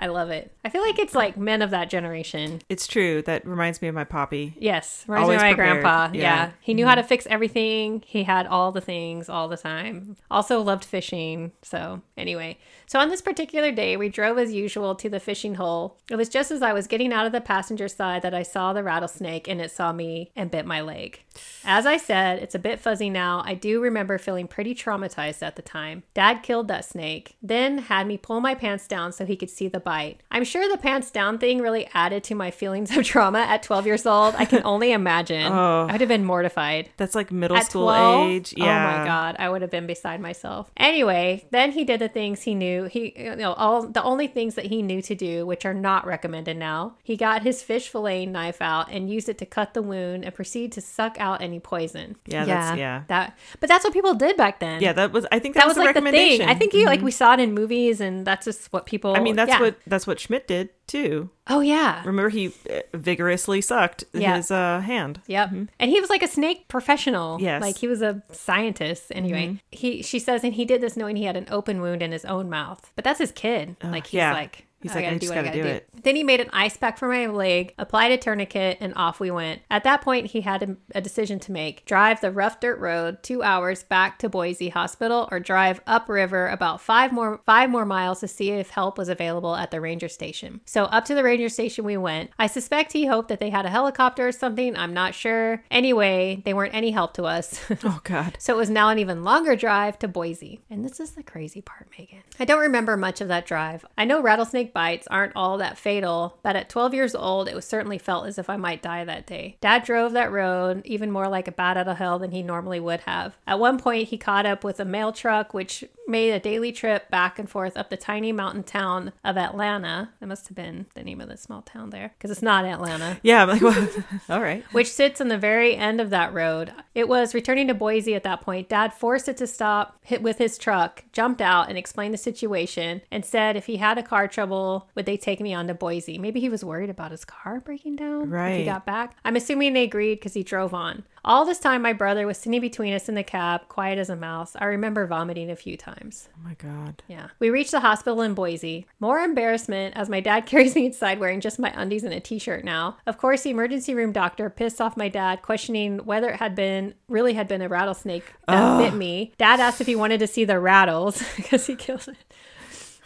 Speaker 2: I love it. I feel like it's like men of that generation.
Speaker 1: It's true. That reminds me of my poppy.
Speaker 2: Yes, reminds
Speaker 1: Always
Speaker 2: me of my
Speaker 1: prepared.
Speaker 2: grandpa.
Speaker 1: Yeah.
Speaker 2: Yeah. He knew how to fix everything. He had all the things all the time. Also loved fishing. So, anyway. So, on this particular day, we drove as usual to the fishing hole. It was just as I was getting out of the passenger side that I saw the rattlesnake and it saw me and bit my leg. As I said, it's a bit fuzzy now. I do remember feeling pretty traumatized at the time. Dad killed that snake, then had me pull my pants down so he could see the bite. I'm sure the pants down thing really added to my feelings of trauma at 12 years old. I can only imagine.
Speaker 1: Oh.
Speaker 2: I would have been mortified.
Speaker 1: That's like middle
Speaker 2: At
Speaker 1: school
Speaker 2: 12?
Speaker 1: age. Yeah.
Speaker 2: Oh my god, I would have been beside myself. Anyway, then he did the things he knew. He you know all the only things that he knew to do, which are not recommended now. He got his fish fillet knife out and used it to cut the wound and proceed to suck out out any poison.
Speaker 1: Yeah, that's- yeah.
Speaker 2: That, but that's what people did back then.
Speaker 1: Yeah, that was. I think that,
Speaker 2: that was
Speaker 1: the
Speaker 2: like the thing. I think you like we saw it in movies, and that's just what people.
Speaker 1: I mean, that's
Speaker 2: yeah.
Speaker 1: what that's what Schmidt did too.
Speaker 2: Oh yeah.
Speaker 1: Remember, he uh, vigorously sucked
Speaker 2: Yeah.
Speaker 1: his uh, hand.
Speaker 2: Yep. And he was like a snake professional.
Speaker 1: Yes.
Speaker 2: Like he was a scientist anyway. He she says and he did this knowing he had an open wound in his own mouth. But that's his kid. like he's
Speaker 1: yeah.
Speaker 2: like
Speaker 1: He's
Speaker 2: I
Speaker 1: like, I just gotta
Speaker 2: gotta
Speaker 1: do
Speaker 2: do.
Speaker 1: it.
Speaker 2: Then he made an ice pack for my leg, applied a tourniquet, and off we went. At that point, he had a, a decision to make: drive the rough dirt road two hours back to Boise Hospital, or drive upriver about five more five more miles to see if help was available at the ranger station. So up to the ranger station we went. I suspect he hoped that they had a helicopter or something. I'm not sure. Anyway, they weren't any help to us.
Speaker 1: Oh God.
Speaker 2: So it was now an even longer drive to Boise. And this is the crazy part, Megan. I don't remember much of that drive. I know rattlesnake bites aren't all that fatal, but at 12 years old, it was certainly felt as if I might die that day. Dad drove that road even more like a bat out of hell than he normally would have. At one point, he caught up with a mail truck, which made a daily trip back and forth up the tiny mountain town of Atlanta. That must have been the name of the small town there, because it's not Atlanta
Speaker 1: Yeah, I'm like, well, all right.
Speaker 2: which sits on the very end of that road. It was returning to Boise at that point. Dad forced it to stop hit with his truck, jumped out and explained the situation, and said if he had a car trouble, would they take me on to Boise? Maybe he was worried about his car breaking down if he got back. I'm assuming they agreed because he drove on. All this time, my brother was sitting between us in the cab, quiet as a mouse. I remember vomiting a few times.
Speaker 1: Oh my God.
Speaker 2: Yeah. We reached the hospital in Boise. More embarrassment as my dad carries me inside wearing just my undies and a t shirt now. Of course, the emergency room doctor pissed off my dad, questioning whether it had been really had been a rattlesnake that bit me. Dad asked if he wanted to see the rattles because he killed it.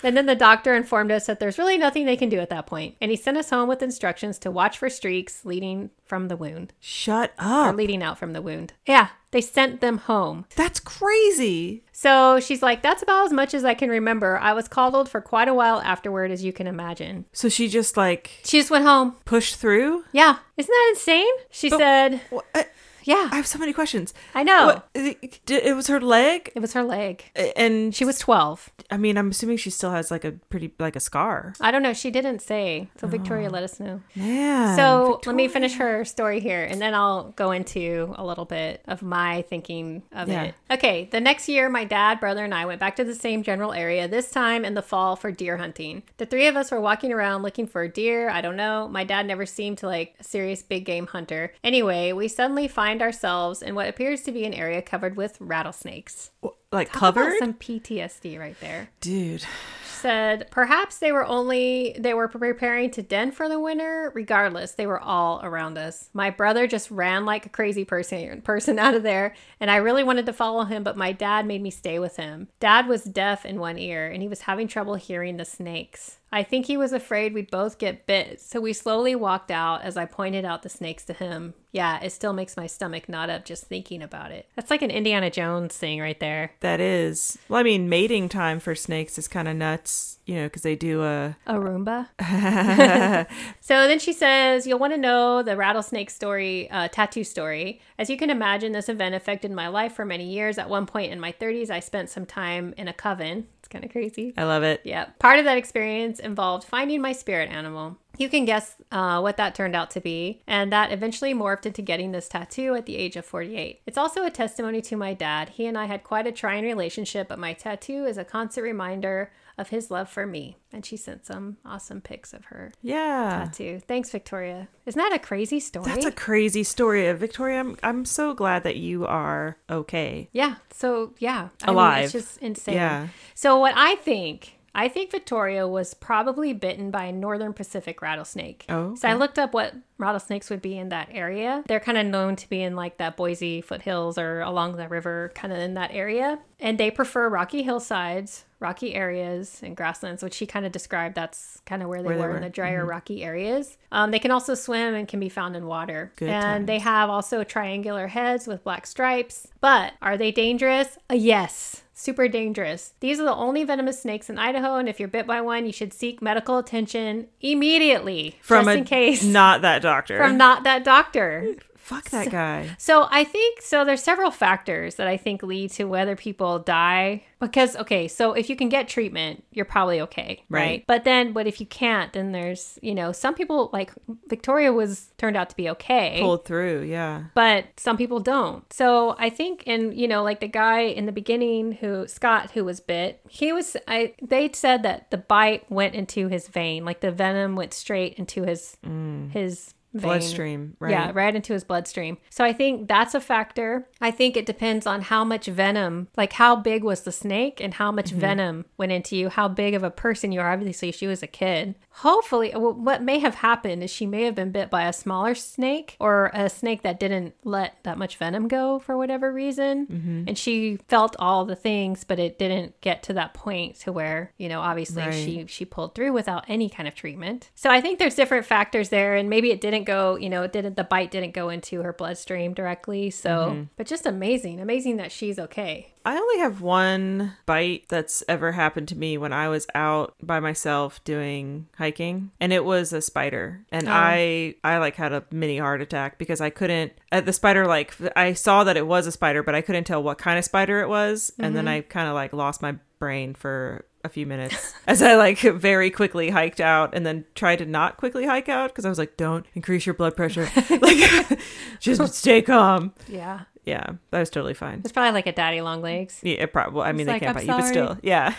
Speaker 2: And then the doctor informed us that there's really nothing they can do at that point, and he sent us home with instructions to watch for streaks leading from the wound
Speaker 1: Shut
Speaker 2: or
Speaker 1: up.
Speaker 2: leading out from the wound. Yeah, they sent them home.
Speaker 1: That's crazy.
Speaker 2: So she's like, that's about as much as I can remember. I was coddled for quite a while afterward, as you can imagine.
Speaker 1: So she just like
Speaker 2: She just went home.
Speaker 1: pushed through.
Speaker 2: Yeah. Isn't that insane? She said,
Speaker 1: What? Uh,
Speaker 2: Yeah,
Speaker 1: I have so many questions.
Speaker 2: I know.
Speaker 1: What? It, it was her leg,
Speaker 2: It was her leg.
Speaker 1: and
Speaker 2: She was 12.
Speaker 1: I mean, I'm assuming she still has like a pretty like a scar.
Speaker 2: I don't know. She didn't say. So Victoria let us know.
Speaker 1: Yeah.
Speaker 2: So let me finish her story here and then I'll go into a little bit of my thinking of
Speaker 1: Yeah.
Speaker 2: it. Okay, the next year, my dad, brother, and I went back to the same general area, this time in the fall for deer hunting. The three of us were walking around looking for a deer. I don't know. My dad never seemed to like a serious big game hunter. Anyway, we suddenly find ourselves in what appears to be an area covered with rattlesnakes.
Speaker 1: like
Speaker 2: Talk
Speaker 1: covered,
Speaker 2: some PTSD right there
Speaker 1: dude.
Speaker 2: said perhaps they were only they were preparing to den for the winter regardless they were all around us my brother just ran like a crazy person person out of there and i really wanted to follow him but my dad made me stay with him dad was deaf in one ear and he was having trouble hearing the snakes I think he was afraid we'd both get bit, so we slowly walked out as I pointed out the snakes to him. Yeah, it still makes my stomach knot up just thinking about it. That's like an Indiana Jones thing right there.
Speaker 1: That is. Well, I mean, mating time for snakes is kind of nuts, you know, because they do a.
Speaker 2: A Rhumba? so then she says, You'll want to know the rattlesnake story, uh, tattoo story. As you can imagine, this event affected my life for many years. At one point in my 30s, I spent some time in a coven. It's kind of crazy.
Speaker 1: I love it.
Speaker 2: Yeah. Part of that experience involved finding my spirit animal. You can guess uh, what that turned out to be, and that eventually morphed into getting this tattoo at the age of 48. It's also a testimony to my dad. He and I had quite a trying relationship, but my tattoo is a constant reminder of his love for me. And she sent some awesome pics of her
Speaker 1: Yeah.
Speaker 2: tattoo. Thanks, Victoria. Isn't that a crazy story?
Speaker 1: That's a crazy story. Uh, Victoria, I'm, I'm so glad that you are okay.
Speaker 2: yeah. So, yeah. I mean,
Speaker 1: Alive.
Speaker 2: it's just insane.
Speaker 1: Yeah.
Speaker 2: So what I think, I think Victoria was probably bitten by a northern Pacific rattlesnake.
Speaker 1: Oh,
Speaker 2: So I looked up what rattlesnakes would be in that area. They're kind of known to be in like that Boise foothills or along the river, kind of in that area. And they prefer rocky hillsides, rocky areas, and grasslands, which he kind of described. That's kind of where they
Speaker 1: Where they
Speaker 2: were,
Speaker 1: were.
Speaker 2: in the drier, rocky areas. Um, they can also swim and can be found in water.
Speaker 1: Good
Speaker 2: and they have also triangular heads with black stripes. But are they dangerous? Uh, yes. Super dangerous. These are the only venomous snakes in Idaho, and if you're bit by one, you should seek medical attention immediately,
Speaker 1: From
Speaker 2: just in case
Speaker 1: not that doctor.
Speaker 2: from not that doctor.
Speaker 1: Fuck that guy.
Speaker 2: So I think so. There's several factors that I think lead to whether people die. Because okay, so if you can get treatment, you're probably okay, right?
Speaker 1: Right.
Speaker 2: But then, but if you can't, then there's you know some people like Victoria was turned out to be okay,
Speaker 1: Pulled through, yeah.
Speaker 2: but some people don't. So I think, and you know, like the guy in the beginning who Scott who was bit, he was. I they said that the bite went into his vein, like the venom went straight into his mm. his vein.
Speaker 1: Bloodstream, right?
Speaker 2: Yeah, right into his bloodstream. So I think that's a factor. I think it depends on how much venom, like how big was the snake and how much mm-hmm. venom went into you, how big of a person you are. Obviously, she was a kid. Hopefully, what may have happened is she may have been bit by a smaller snake or a snake that didn't let that much venom go for whatever reason. Mm-hmm. And she felt all the things, but it didn't get to that point to where, you know, obviously
Speaker 1: Right.
Speaker 2: she she pulled through without any kind of treatment. So I think there's different factors there, and maybe it didn't go, you know, it didn't the bite didn't go into her bloodstream directly. So, but just amazing, amazing that she's okay.
Speaker 1: I only have one bite that's ever happened to me when I was out by myself doing hiking and it was a spider. And I I like had a mini heart attack because I couldn't uh, the spider like I saw that it was a spider but I couldn't tell what kind of spider it was. And then I kind of like lost my brain for a few minutes as I like very quickly hiked out and then tried to not quickly hike out because I was like don't increase your blood pressure like just stay calm
Speaker 2: Yeah,
Speaker 1: yeah that was totally fine
Speaker 2: it's probably like a daddy long legs.
Speaker 1: yeah, probably. I mean,
Speaker 2: It's
Speaker 1: they
Speaker 2: like,
Speaker 1: can't bite you, but still, yeah.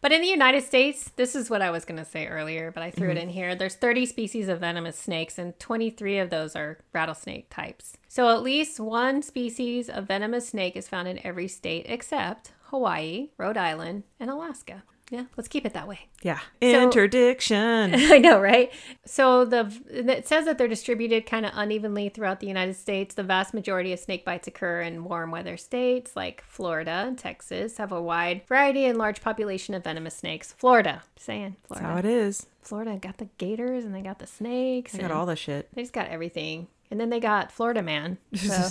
Speaker 2: But in the United States, this is what I was going to say earlier, but I threw
Speaker 1: Mm-hmm.
Speaker 2: it in here. There's 30 species of venomous snakes, and 23 of those are rattlesnake types. So at least one species of venomous snake is found in every state except Hawaii, Rhode Island, and Alaska. Yeah, let's keep it that way.
Speaker 1: yeah.
Speaker 2: So-
Speaker 1: Interdiction.
Speaker 2: I know, right? So the it says that they're distributed kind of unevenly throughout the United States. The vast majority of snake bites occur in warm weather states like Florida and Texas have a wide variety and large population of venomous snakes. Florida, saying
Speaker 1: That's
Speaker 2: Florida.
Speaker 1: how it is.
Speaker 2: Florida got the gators and they got the snakes.
Speaker 1: They got all the shit.
Speaker 2: they just got everything. And then they got Florida man. So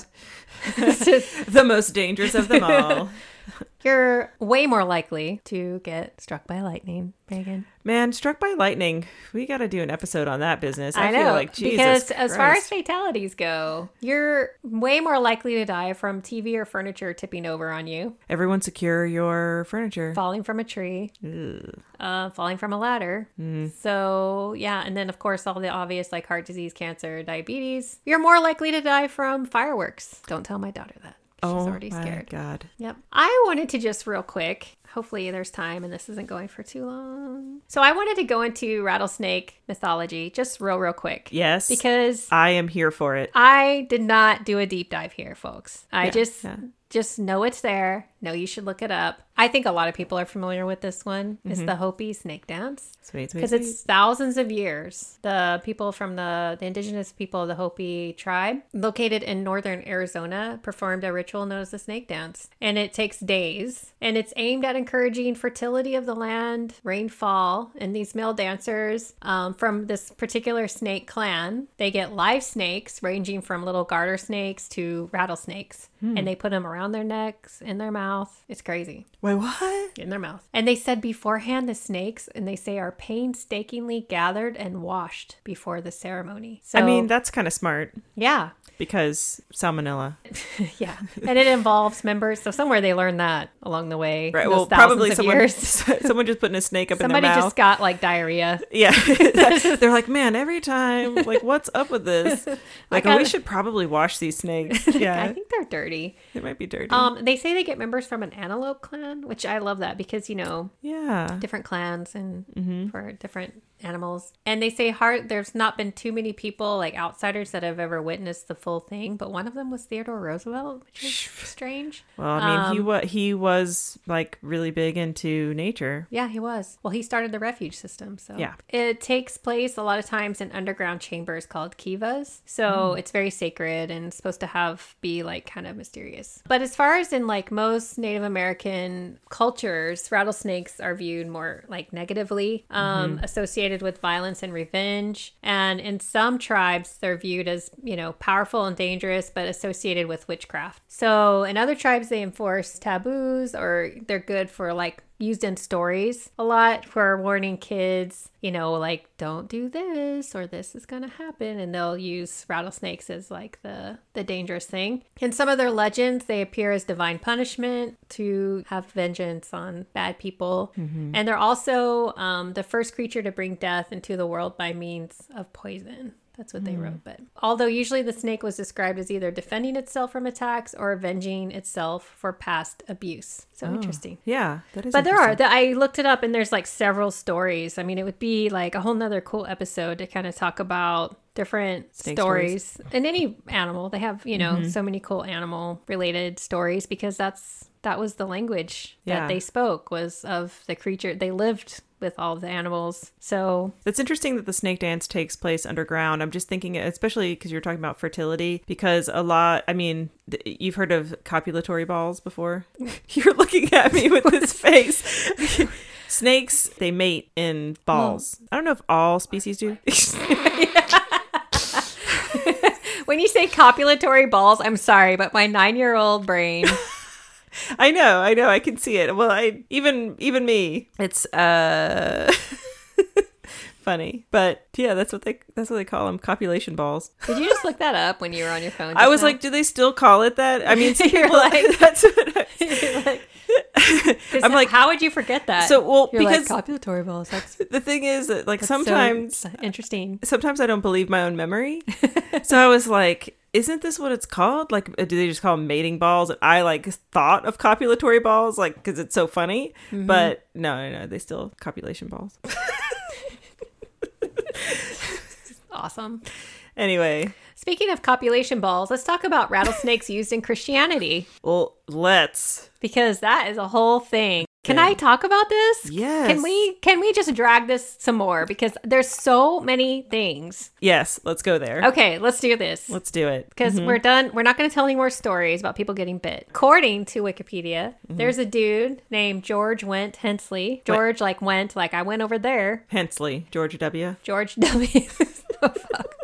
Speaker 1: The most dangerous of them all.
Speaker 2: you're way more likely to get struck by lightning, Megan.
Speaker 1: Man, struck by lightning. We got to do an episode on that business. I,
Speaker 2: I, know
Speaker 1: feel like Jesus
Speaker 2: because as far as fatalities go, you're way more likely to die from TV or furniture tipping over on you,
Speaker 1: everyone secure your furniture.
Speaker 2: falling from a tree, uh, falling from a ladder.
Speaker 1: Mm.
Speaker 2: So yeah, and then of course all the obvious like heart disease, cancer, diabetes. You're more likely to die from fireworks. Don't tell my daughter that. She's
Speaker 1: oh
Speaker 2: already
Speaker 1: my
Speaker 2: scared.
Speaker 1: God.
Speaker 2: Yep. I wanted to just real quick. Hopefully there's time and this isn't going for too long. So I wanted to go into rattlesnake mythology just real real quick.
Speaker 1: Yes.
Speaker 2: Because
Speaker 1: I am here for it.
Speaker 2: I did not do a deep dive here, folks. I
Speaker 1: Yeah,
Speaker 2: just
Speaker 1: yeah.
Speaker 2: Just know it's there. Know you should look it up. I think a lot of people are familiar with this one. It's the Hopi snake dance
Speaker 1: Sweet, sweet,
Speaker 2: because it's thousands of years. The people from the, the indigenous people of the Hopi tribe, located in northern Arizona, performed a ritual known as the snake dance. And it takes days. And it's aimed at encouraging fertility of the land, rainfall. And these male dancers um, from this particular snake clan, they get live snakes ranging from little garter snakes to rattlesnakes. And hmm. they put them around their necks, in their mouth. It's crazy
Speaker 1: Wait, what?
Speaker 2: in their mouth. And they said beforehand the snakes, and they say are painstakingly gathered and washed before the ceremony. So
Speaker 1: I mean, that's kind of smart
Speaker 2: yeah,
Speaker 1: because salmonella.
Speaker 2: yeah, and it involves members. So somewhere they learned that along the way.
Speaker 1: Right. Well, probably someone,
Speaker 2: years.
Speaker 1: someone just putting a snake up
Speaker 2: Somebody
Speaker 1: in their mouth.
Speaker 2: Somebody just got like diarrhea.
Speaker 1: Yeah. They're like, man, every time, like, what's up with this? Like, oh, we should probably wash these snakes. Yeah.
Speaker 2: I think they're dirty.
Speaker 1: It might be dirty.
Speaker 2: Um, they say they get members from an antelope clan, which I love that because you know
Speaker 1: yeah.
Speaker 2: different clans and
Speaker 1: Mm-hmm.
Speaker 2: for different animals. And they say hard there's not been too many people like outsiders that have ever witnessed the full thing, but one of them was Theodore Roosevelt, which is strange.
Speaker 1: Well, I mean, he
Speaker 2: Um,
Speaker 1: was he was like really big into nature.
Speaker 2: Yeah, he was. Well, he started the refuge system, so
Speaker 1: Yeah.
Speaker 2: It takes place a lot of times in underground chambers called kivas. So
Speaker 1: Hmm.
Speaker 2: it's very sacred and supposed to have be like kind of mysterious. But as far as in like most Native American cultures, rattlesnakes are viewed more like negatively, um,
Speaker 1: Mm-hmm.
Speaker 2: associated with violence and revenge. And in some tribes, they're viewed as you know powerful and dangerous, but associated with witchcraft. So in other tribes, they enforce taboos or they're good for like used in stories a lot for warning kids, you know, like don't do this or this is going to happen and they'll use rattlesnakes as like the the dangerous thing. In some of their legends, they appear as divine punishment to have vengeance on bad people. And they're also um, the first creature to bring death into the world by means of poison. That's what they wrote. But although usually the snake was described as either defending itself from attacks or avenging itself for past abuse. So interesting.
Speaker 1: Yeah, that is.
Speaker 2: But there are. I looked it up, and there's like several stories. I mean, it would be like a whole nother cool episode to kind of talk about different
Speaker 1: Snake
Speaker 2: stories and any animal. They have you know
Speaker 1: Mm-hmm.
Speaker 2: so many cool animal related stories because that's that was the language
Speaker 1: Yeah.
Speaker 2: that they spoke was of the creature. They lived with all the animals. So
Speaker 1: It's interesting that the snake dance takes place underground. I'm just thinking, especially because you're talking about fertility, because a lot, I mean, th- you've heard of copulatory balls before? you're looking at me with this face. Snakes, they mate in balls. I don't know if all species do.
Speaker 2: when you say copulatory balls, I'm sorry, but my nine year old brain.
Speaker 1: I know, I know, I can see it. Well, I even even me, it's uh funny, but yeah, that's what they that's what they call them, copulation balls.
Speaker 2: Did you just look that up when you were on your phone?
Speaker 1: I was
Speaker 2: now?
Speaker 1: like, do they still call it that? I mean, people,
Speaker 2: like-
Speaker 1: that's what I,
Speaker 2: You're like,
Speaker 1: I'm like,
Speaker 2: how would you forget that?
Speaker 1: so well
Speaker 2: You're
Speaker 1: because
Speaker 2: like copulatory balls. That's,
Speaker 1: the thing is that like
Speaker 2: that's so
Speaker 1: sometimes
Speaker 2: interesting.
Speaker 1: sometimes I don't believe my own memory. so I was like, isn't this what it's called? Like, uh, do they just call them mating balls? And I like thought of copulatory balls, like, because it's so funny.
Speaker 2: Mm-hmm.
Speaker 1: But no, no, no, they still copulation balls.
Speaker 2: Awesome.
Speaker 1: anyway,
Speaker 2: Speaking of copulation balls, let's talk about rattlesnakes used in Christianity
Speaker 1: well, let's.
Speaker 2: because that is a whole thing. Can. I talk about this?
Speaker 1: Yes.
Speaker 2: Can we can we just drag this some more because there's so many things.
Speaker 1: Yes, let's go there.
Speaker 2: Okay, let's do this.
Speaker 1: Let's do it.
Speaker 2: because mm-hmm. we're done. We're not going to tell any more stories about people getting bit. According to Wikipedia, mm-hmm. there's a dude named George Went Hensley. George, like, went, like, I went over there.
Speaker 1: Hensley, George W.
Speaker 2: George W. oh, fuck.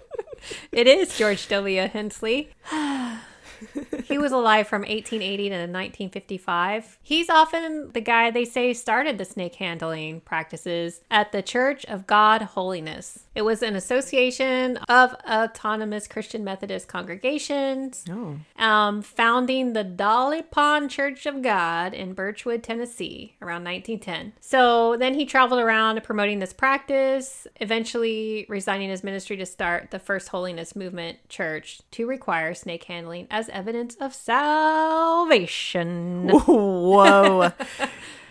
Speaker 2: It is George W. Hensley. he was alive from 1880 to 1955. He's often the guy they say started the snake handling practices at the Church of God Holiness. It was an association of autonomous Christian Methodist congregations
Speaker 1: Oh,
Speaker 2: um, founding the Dolly Pond Church of God in Birchwood, Tennessee, around 1910. So then he traveled around promoting this practice, eventually resigning his ministry to start the First Holiness Movement Church to require snake handling as evidence of salvation.
Speaker 1: whoa.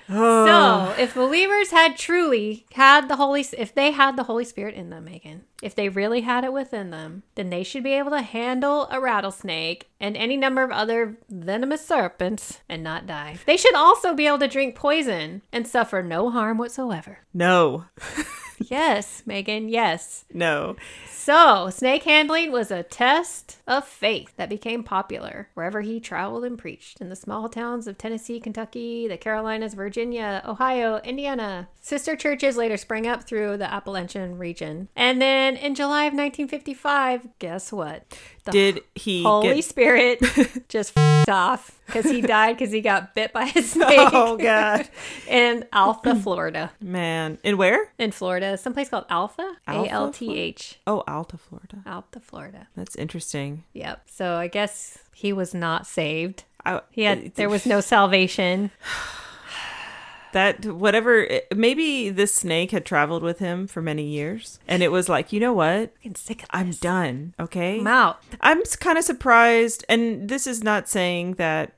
Speaker 2: So, if believers had truly had the Holy, if they had the Holy Spirit in them, Megan, if they really had it within them, then they should be able to handle a rattlesnake and any number of other venomous serpents and not die. They should also be able to drink poison and suffer no harm whatsoever.
Speaker 1: no,
Speaker 2: Yes, Megan, yes.
Speaker 1: no.
Speaker 2: So, snake handling was a test of faith that became popular wherever he traveled and preached in the small towns of Tennessee, Kentucky, the Carolinas, Virginia, Ohio, Indiana. Sister churches later sprang up through the Appalachian region. And then in July of 1955, guess what? The
Speaker 1: Did he
Speaker 2: Holy
Speaker 1: get?
Speaker 2: Spirit just f***ed off because he died because he got bit by a snake
Speaker 1: Oh God,
Speaker 2: in Alpha, Florida.
Speaker 1: man! And where?
Speaker 2: In Florida, someplace called Alpha,
Speaker 1: Alpha,
Speaker 2: A L T H.
Speaker 1: Oh, Alta, Florida.
Speaker 2: Alta, Florida.
Speaker 1: That's interesting.
Speaker 2: Yep. So I guess he was not saved.
Speaker 1: I,
Speaker 2: He had there was no salvation.
Speaker 1: That whatever maybe this snake had traveled with him for many years and it was like you know what?
Speaker 2: I'm sick of
Speaker 1: i'm done okay?
Speaker 2: I'm out.
Speaker 1: i'm kind of surprised and this is not saying that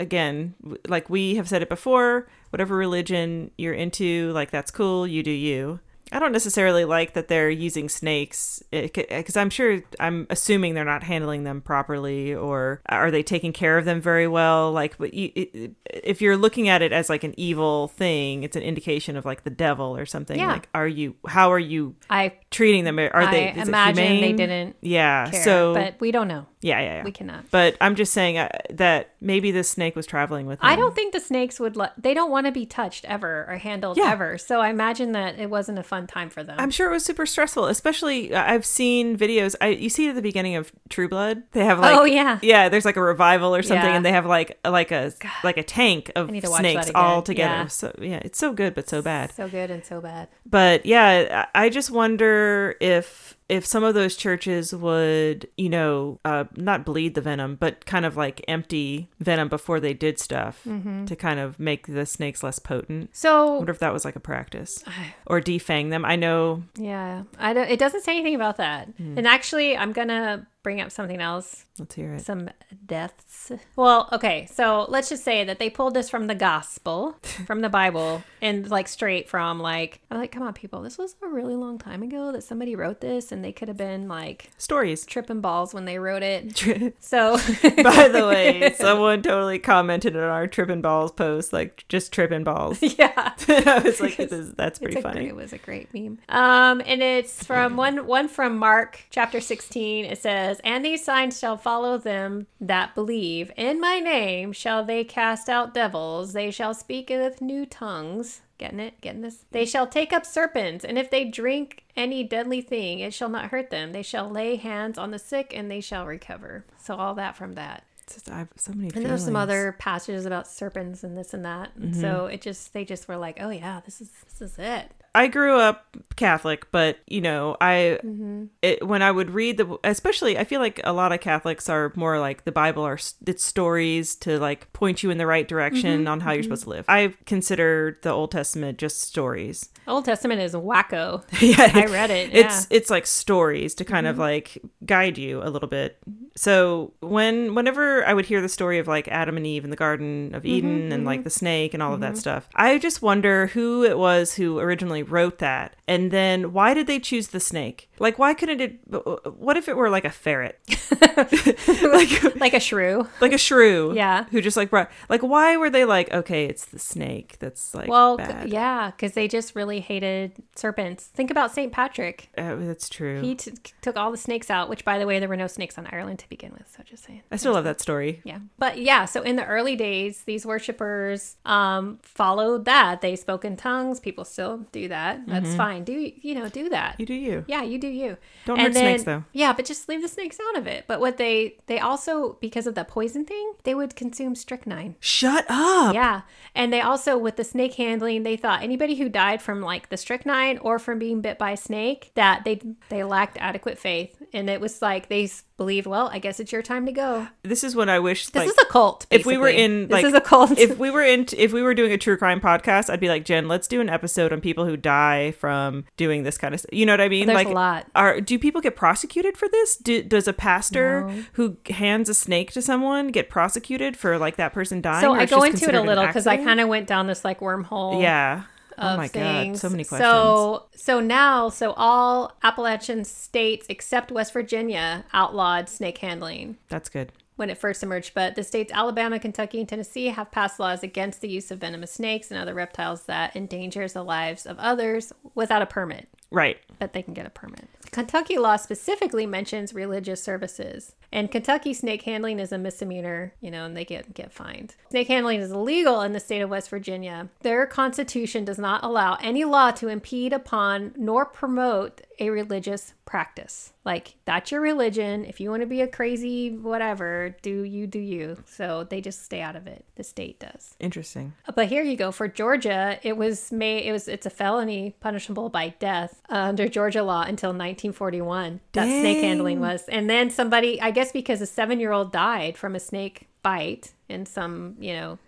Speaker 1: again like we have said it before whatever religion you're into like that's cool you do you I don't necessarily like that they're using snakes because I'm sure I'm assuming they're not handling them properly or are they taking care of them very well. Like, but you, it, if you're looking at it as like an evil thing, it's an indication of like the devil or something.
Speaker 2: Yeah.
Speaker 1: Like, are you? How are you
Speaker 2: I
Speaker 1: treating them? Are they?
Speaker 2: I
Speaker 1: is
Speaker 2: imagine they didn't
Speaker 1: Yeah.
Speaker 2: care,
Speaker 1: so
Speaker 2: but we don't know.
Speaker 1: yeah, yeah, yeah.
Speaker 2: We cannot.
Speaker 1: But I'm just saying uh, that maybe this snake was traveling with him.
Speaker 2: I don't think the snakes would let. They don't want to be touched ever or handled
Speaker 1: Yeah.
Speaker 2: ever. So I imagine that it wasn't a fun fun time for them.
Speaker 1: I'm sure it was super stressful, especially uh, I've seen videos. I you see at the beginning of True Blood, they have like
Speaker 2: Oh, yeah.
Speaker 1: yeah. There's like a revival or something,
Speaker 2: Yeah.
Speaker 1: and they have like like a like a tank of
Speaker 2: need to watch
Speaker 1: snakes all together.
Speaker 2: Yeah.
Speaker 1: So yeah, it's so good but so bad.
Speaker 2: so good and so bad.
Speaker 1: But yeah, I just wonder if if some of those churches would, you know, uh, not bleed the venom, but kind of like empty venom before they did stuff
Speaker 2: Mm-hmm.
Speaker 1: to kind of make the snakes less potent. I
Speaker 2: So
Speaker 1: wonder if that was like a practice or defang them. I know.
Speaker 2: yeah, I don't. It doesn't say anything about that.
Speaker 1: Hmm.
Speaker 2: And actually, I'm gonna bring up something else.
Speaker 1: Let's hear it.
Speaker 2: Some deaths. Well, okay, so let's just say that they pulled this from the gospel, from the Bible, and like straight from like I'm like, come on, people, this was a really long time ago that somebody wrote this, and they could have been like
Speaker 1: Stories.
Speaker 2: tripping balls when they wrote it. So
Speaker 1: By the way, someone totally commented on our tripping balls post, like just tripping balls.
Speaker 2: yeah.
Speaker 1: I was like, this is, that's pretty funny.
Speaker 2: great- it was a great meme. Um, and it's from one one from Mark chapter sixteen. It says, "And these signs shall follow them that believe in my name. Shall they cast out devils? They shall speak with new tongues." Getting it? Getting this? They shall take up serpents, and if they drink any deadly thing, it shall not hurt them. They shall lay hands on the sick, and they shall recover. So all that from that.
Speaker 1: Just- I have so many
Speaker 2: And there's some other passages about serpents and this and that. And so mm-hmm. it just they just were like, oh yeah, this is this is it.
Speaker 1: I grew up Catholic, but you know, I
Speaker 2: Mm-hmm.
Speaker 1: it, when I would read the, especially, I feel like a lot of Catholics are more like the Bible are it's stories to like point you in the right direction
Speaker 2: Mm-hmm.
Speaker 1: on how you're supposed to live. I consider the Old Testament just stories.
Speaker 2: Old Testament is wacko.
Speaker 1: yeah,
Speaker 2: I read it.
Speaker 1: It's
Speaker 2: yeah. Mm-hmm.
Speaker 1: it's like stories to kind of like guide you a little bit. So when whenever I would hear the story of like Adam and Eve in the Garden of Eden
Speaker 2: Mm-hmm,
Speaker 1: and like the snake and all of that stuff, I just wonder who it was who originally wrote that, and then why did they choose the snake? Like, why couldn't it? What if it were like a ferret, like
Speaker 2: like a shrew.
Speaker 1: like a shrew?
Speaker 2: Yeah.
Speaker 1: who just like brought like why were they like okay, it's the snake that's like
Speaker 2: Well,
Speaker 1: bad.
Speaker 2: yeah, because they just really hated serpents. Think about Saint Patrick.
Speaker 1: Uh, that's true.
Speaker 2: He t- took all the snakes out, which, by the way, there were no snakes on Ireland to begin with. So just saying.
Speaker 1: I still love that story.
Speaker 2: Yeah. But yeah, so in the early days, these worshippers um, followed that. They spoke in tongues. People still do that. That's mm-hmm. fine. Do you know? Do that.
Speaker 1: You do you.
Speaker 2: Yeah, you do you.
Speaker 1: Don't hurt snakes, though.
Speaker 2: Yeah, but just leave the snakes out of it. But what they they also because of the poison thing, they would consume strychnine.
Speaker 1: Shut up.
Speaker 2: Yeah, and they also with the snake handling, they thought anybody who died from like the strychnine or from being bit by a snake that they they lacked adequate faith, and it was like they believed, well, I guess it's your time to go.
Speaker 1: This is when I wish
Speaker 2: This
Speaker 1: like
Speaker 2: is a cult.
Speaker 1: if we were
Speaker 2: basically.
Speaker 1: in
Speaker 2: this
Speaker 1: like
Speaker 2: is a cult.
Speaker 1: if we were in if we were doing a true crime podcast, I'd be like, Jen, let's do an episode on people who die from doing this kind of stuff. You know what I mean?
Speaker 2: There's
Speaker 1: like
Speaker 2: a lot.
Speaker 1: Are do people get prosecuted for this? Do, does a pastor
Speaker 2: No.
Speaker 1: who hands a snake to someone get prosecuted for like that person dying?
Speaker 2: so I go into it a little because I kind of went down this like wormhole.
Speaker 1: yeah. Oh my
Speaker 2: things.
Speaker 1: god, so many questions.
Speaker 2: So so now so all Appalachian states except West Virginia outlawed snake handling
Speaker 1: That's good.
Speaker 2: when it first emerged, but the states Alabama, Kentucky, and Tennessee have passed laws against the use of venomous snakes and other reptiles that endangers the lives of others without a permit.
Speaker 1: Right.
Speaker 2: But they can get a permit. Kentucky law specifically mentions religious services. And Kentucky snake handling is a misdemeanor, you know, and they get get fined. Snake handling is illegal in the state of West Virginia. Their constitution does not allow any law to impede upon nor promote a religious practice. Like that's your religion. If you want to be a crazy whatever, do you do you. So they just stay out of it. The state does.
Speaker 1: Interesting.
Speaker 2: But here you go for Georgia. It was made. It was. It's a felony punishable by death uh, under Georgia law until 1941. That snake handling was, and then somebody, I guess, because a seven-year-old died from a snake bite in some, you know,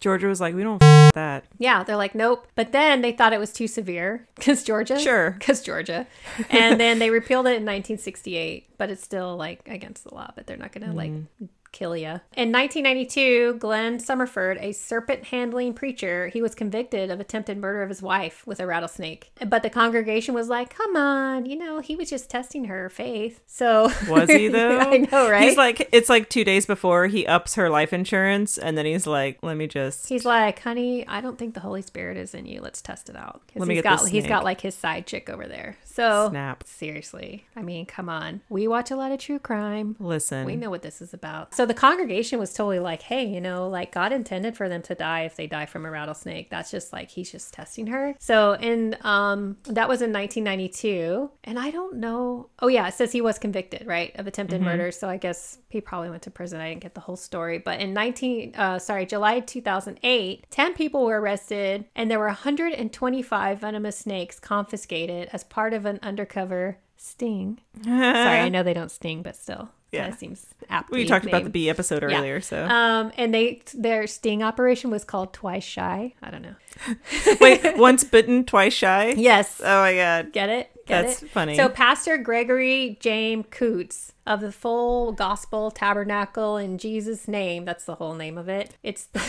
Speaker 1: Georgia was like, we don't f- that.
Speaker 2: yeah, they're like, nope. But then they thought it was too severe because Georgia,
Speaker 1: Sure.
Speaker 2: because Georgia, and then they repealed it in 1968. But it's still like against the law. But they're not gonna like mm-hmm. Kill you. In 1992, Glenn Summerford, a serpent handling preacher, he was convicted of attempted murder of his wife with a rattlesnake. But the congregation was like, come on, you know, he was just testing her faith. So
Speaker 1: Was he though?
Speaker 2: I know, right?
Speaker 1: He's like, it's like two days before he ups her life insurance, and then he's like, let me just.
Speaker 2: He's like, honey, I don't think the Holy Spirit is in you. Let's test it out."
Speaker 1: Let me
Speaker 2: he's
Speaker 1: get
Speaker 2: got
Speaker 1: this
Speaker 2: he's got like his side chick over there. So
Speaker 1: Snap.
Speaker 2: seriously, I mean, come on. We watch a lot of true crime.
Speaker 1: Listen.
Speaker 2: We know what this is about. So the congregation was totally like, hey, you know, like God intended for them to die if they die from a rattlesnake. That's just like he's just testing her. So and um that was in 1992, and I don't know. Oh yeah, it says he was convicted, right, of attempted murder. So I guess he probably went to prison. I didn't get the whole story, but in 19 uh sorry, July 2008, 10 people were arrested and there were 125 venomous snakes confiscated as part of an undercover sting. Sorry, I know they don't sting, but still.
Speaker 1: Yeah.
Speaker 2: Kind of seems apt.
Speaker 1: we talked about the bee episode earlier, so
Speaker 2: Um, and they their sting operation was called Twice Shy. I don't know.
Speaker 1: wait, once bitten, twice shy.
Speaker 2: Yes,
Speaker 1: Oh my god.
Speaker 2: get it? Get
Speaker 1: That's
Speaker 2: it?
Speaker 1: funny.
Speaker 2: So Pastor Gregory James Coots of the Full Gospel Tabernacle in Jesus' name. That's the whole name of it. It's the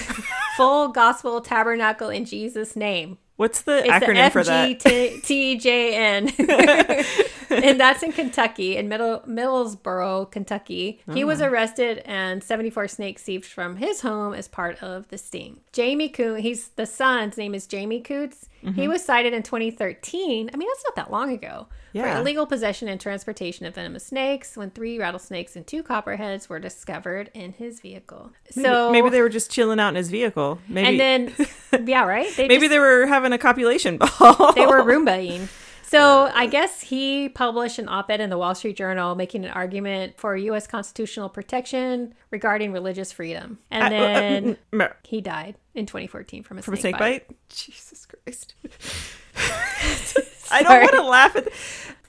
Speaker 2: Full Gospel Tabernacle in Jesus' name.
Speaker 1: What's the
Speaker 2: It's
Speaker 1: acronym for
Speaker 2: the
Speaker 1: that?
Speaker 2: FGTJN. and that's in Kentucky, in Middle Middlesboro, Kentucky. He
Speaker 1: Oh.
Speaker 2: was arrested and 74 snakes seized from his home as part of the sting. Jamie Coots, he's the son's name is Jamie Coots.
Speaker 1: Mm-hmm.
Speaker 2: He was cited in 2013. I mean, that's not that long ago.
Speaker 1: Yeah.
Speaker 2: For illegal possession and transportation of venomous snakes when three rattlesnakes and two copperheads were discovered in his vehicle.
Speaker 1: Maybe,
Speaker 2: so
Speaker 1: maybe they were just chilling out in his vehicle. Maybe
Speaker 2: and then yeah, right? They
Speaker 1: maybe
Speaker 2: just-
Speaker 1: they were having a copulation ball.
Speaker 2: they were Roombaing. So I guess he published an op-ed in the Wall Street Journal making an argument for U.S. constitutional protection regarding religious freedom, and then
Speaker 1: Mer-
Speaker 2: he died in 2014 from a
Speaker 1: from a
Speaker 2: snake,
Speaker 1: snake
Speaker 2: bite.
Speaker 1: bite. Jesus Christ. I don't want to laugh at.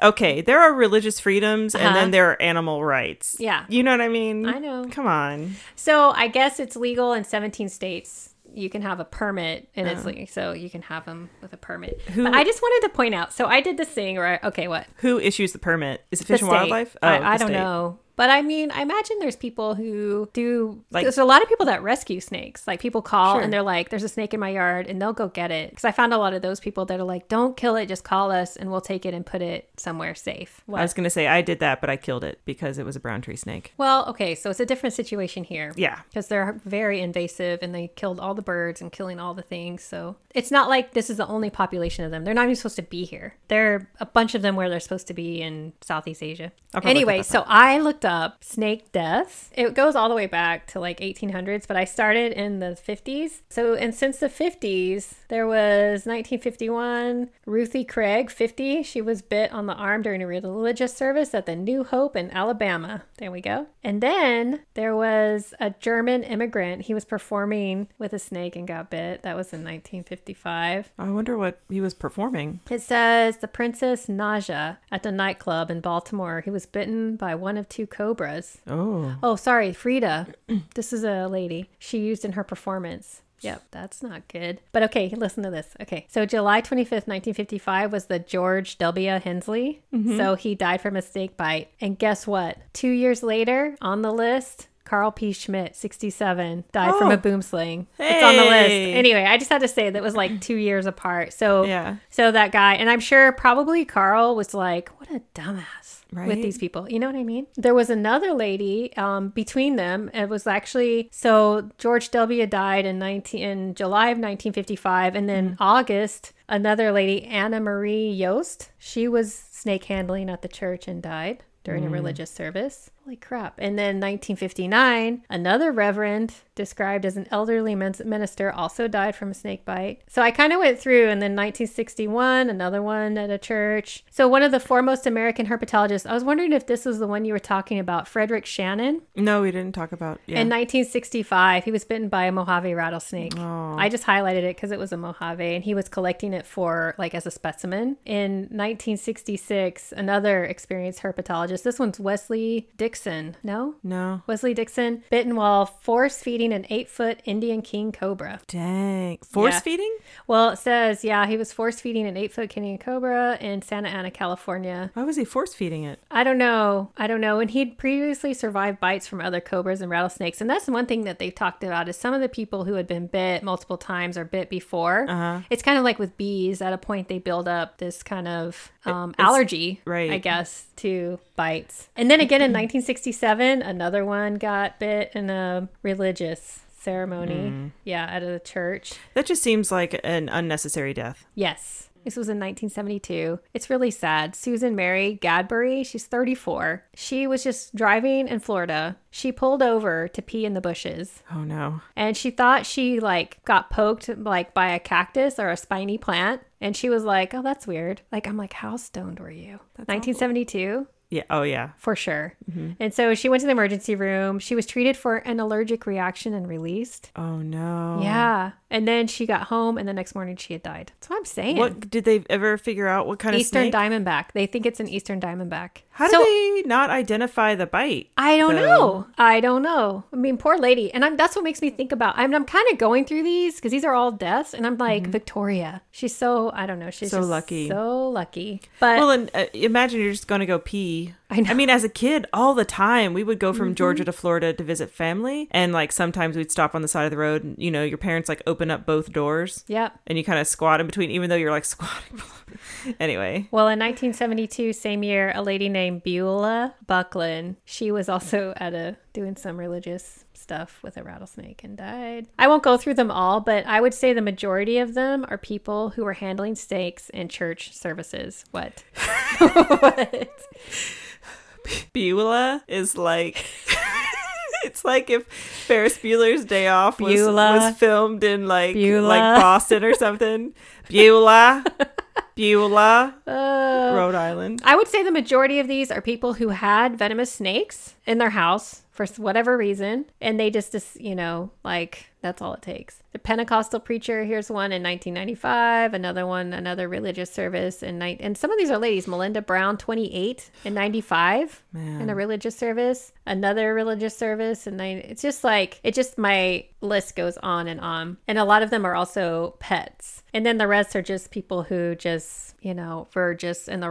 Speaker 1: Okay, there are religious freedoms, and
Speaker 2: Uh-huh.
Speaker 1: then there are animal rights.
Speaker 2: Yeah.
Speaker 1: you know what I mean.
Speaker 2: I know.
Speaker 1: Come on.
Speaker 2: So I guess it's legal in 17 states. You can have a permit, and it's legal, so you can have them with a permit.
Speaker 1: Oh. Who-
Speaker 2: But I just wanted to point out. So I did this thing where, I, okay, what?
Speaker 1: Who issues the permit? Is it Fish and. Wildlife? Oh,
Speaker 2: I, I don't
Speaker 1: state.
Speaker 2: know. But I mean, I imagine there's people who do
Speaker 1: Like-
Speaker 2: there's a lot of people that rescue snakes. Like people call
Speaker 1: Sure.
Speaker 2: and they're like, "There's a snake in my yard," and they'll go get it. Because I found a lot of those people that are like, "Don't kill it, just call us, and we'll take it and put it somewhere safe."
Speaker 1: I was gonna say I did that, but I killed it because it was a brown tree snake.
Speaker 2: Well, okay, so it's a different situation here.
Speaker 1: Yeah.
Speaker 2: Because they're very invasive and they killed all the birds and killing all the things. So it's not like this is the only population of them. They're not even supposed to be here. There are a bunch of them where they're supposed to be in Southeast Asia. Anyway, so I looked up snake deaths. It goes all the way back to like 1800s, but I started in the 50s. So, and since the 50s, there was 1951, Ruthie Craig, 50. She was bit on the arm during a religious service at the New Hope in Alabama. There we go. And then there was a German immigrant. He was performing with a snake and got bit. That was in 1955.
Speaker 1: I wonder what he was performing.
Speaker 2: It says the Princess Naja at the nightclub in Baltimore. He was bitten by one of two cobras.
Speaker 1: Oh,
Speaker 2: Oh, sorry, Frida. this is a lady she used in her performance. Yep, that's not good. But okay, listen to this. Okay, so July 25th, 1955 was the George W. Hensley. Mm-hmm. So he died from a snake bite. And guess what? Two years later, on the list, Karl P. Schmidt, 67, died from
Speaker 1: Oh.
Speaker 2: a boomslang. It's on the list. Anyway, I just had to say that was like two years apart. So
Speaker 1: Yeah.
Speaker 2: so that guy, and I'm sure probably Karl was like, what a dumbass
Speaker 1: Right.
Speaker 2: with these people. You know what I mean? There was another lady um, between them. It was actually, so George W. died in 19, in July of 1955. And then August, another lady, Anna Marie Yost, she was snake handling at the church and died during a religious service. Holy crap. And then 1959, another reverend described as an elderly min- minister also died from a snake bite. So I kind of went through and then 1961, another one at a church. So one of the foremost American herpetologists, I was wondering if this was the one you were talking about, Frederick Shannon.
Speaker 1: no, we didn't talk about. Yeah.
Speaker 2: In 1965, he was bitten by a Mojave rattlesnake.
Speaker 1: Oh.
Speaker 2: I just highlighted it because it was a Mojave, and he was collecting it for like as a specimen. In 1966, another experienced herpetologist. This one's Wesley Dixon. No,
Speaker 1: no.
Speaker 2: Wesley Dixon bitten while force feeding an eight-foot Indian king cobra.
Speaker 1: Dang. Force
Speaker 2: Yeah.
Speaker 1: feeding?
Speaker 2: Well, it says yeah, he was force feeding an eight-foot Indian cobra in Santa Ana, California.
Speaker 1: Why was he force feeding it?
Speaker 2: I don't know. I don't know. And he'd previously survived bites from other cobras and rattlesnakes. And that's one thing that they've talked about is some of the people who had been bit multiple times or bit before.
Speaker 1: Uh-huh.
Speaker 2: It's kind of like with bees. At a point, they build up this kind of um, allergy,
Speaker 1: right.
Speaker 2: I guess, to bites. And then again in 1967, another one got bit in a religious ceremony.
Speaker 1: Hmm.
Speaker 2: Yeah, at a church.
Speaker 1: That just seems like an unnecessary death.
Speaker 2: Yes. This was in 1972. It's really sad. Susan Mary Gadbury, she's 34. She was just driving in Florida. She pulled over to pee in the bushes
Speaker 1: Oh no.
Speaker 2: and she thought she like got poked like by a cactus or a spiny plant and she was like, "Oh, that's weird." Like I'm like, "How stoned were you?" 1972?
Speaker 1: Yeah. Oh yeah.
Speaker 2: For sure. Mm-hmm. And so she went to the emergency room. She was treated for an allergic reaction and released.
Speaker 1: Oh no.
Speaker 2: Yeah. And then she got home and the next morning she had died. That's what I'm saying.
Speaker 1: What did they ever figure out? What kind
Speaker 2: Eastern
Speaker 1: of snake?
Speaker 2: diamondback. They think it's an eastern diamondback.
Speaker 1: How
Speaker 2: So-
Speaker 1: do they not identify the bite?
Speaker 2: I don't
Speaker 1: though?
Speaker 2: know. I don't know. I mean, poor lady. And I'm, that's what makes me think about. I'm, I'm kind of going through these because these are all deaths, and I'm like Victoria. She's so I don't know. She's
Speaker 1: Mm-hmm. So lucky.
Speaker 2: So lucky. But
Speaker 1: Well, and uh, imagine you're just going to go pee.
Speaker 2: I know. Mm-hmm.
Speaker 1: mean, as a kid, all the time, we would go from Georgia to Florida to visit family, and like sometimes we'd stop on the side of the road, and you know, your parents like open up both doors,
Speaker 2: yep.
Speaker 1: and you kind of squat in between, even though you're like squatting. anyway,
Speaker 2: Well, in 1972, same year, a lady named Beulah Buckland, she was also at a doing some religious stuff with a rattlesnake and died. I won't go through them all, but I would say the majority of them are people who were handling snakes in church services. What? what?
Speaker 1: Beulah is like. It's like if Ferris Bueller's Day Off was, was filmed in like
Speaker 2: Beulah.
Speaker 1: like Boston or something. Beulah, Beulah,
Speaker 2: Uh,
Speaker 1: Rhode Island.
Speaker 2: I would say the majority of these are people who had venomous snakes in their house for whatever reason, and they just, just you know, like that's all it takes. The Pentecostal preacher, here's one in 1995, another one, another religious service in night, and some of these are ladies. Melinda Brown, 28 in 95, in a religious service, another religious service, and. It's just like it just my list goes on and on, and a lot of them are also pets, and then the rest are just people who just you know were just in the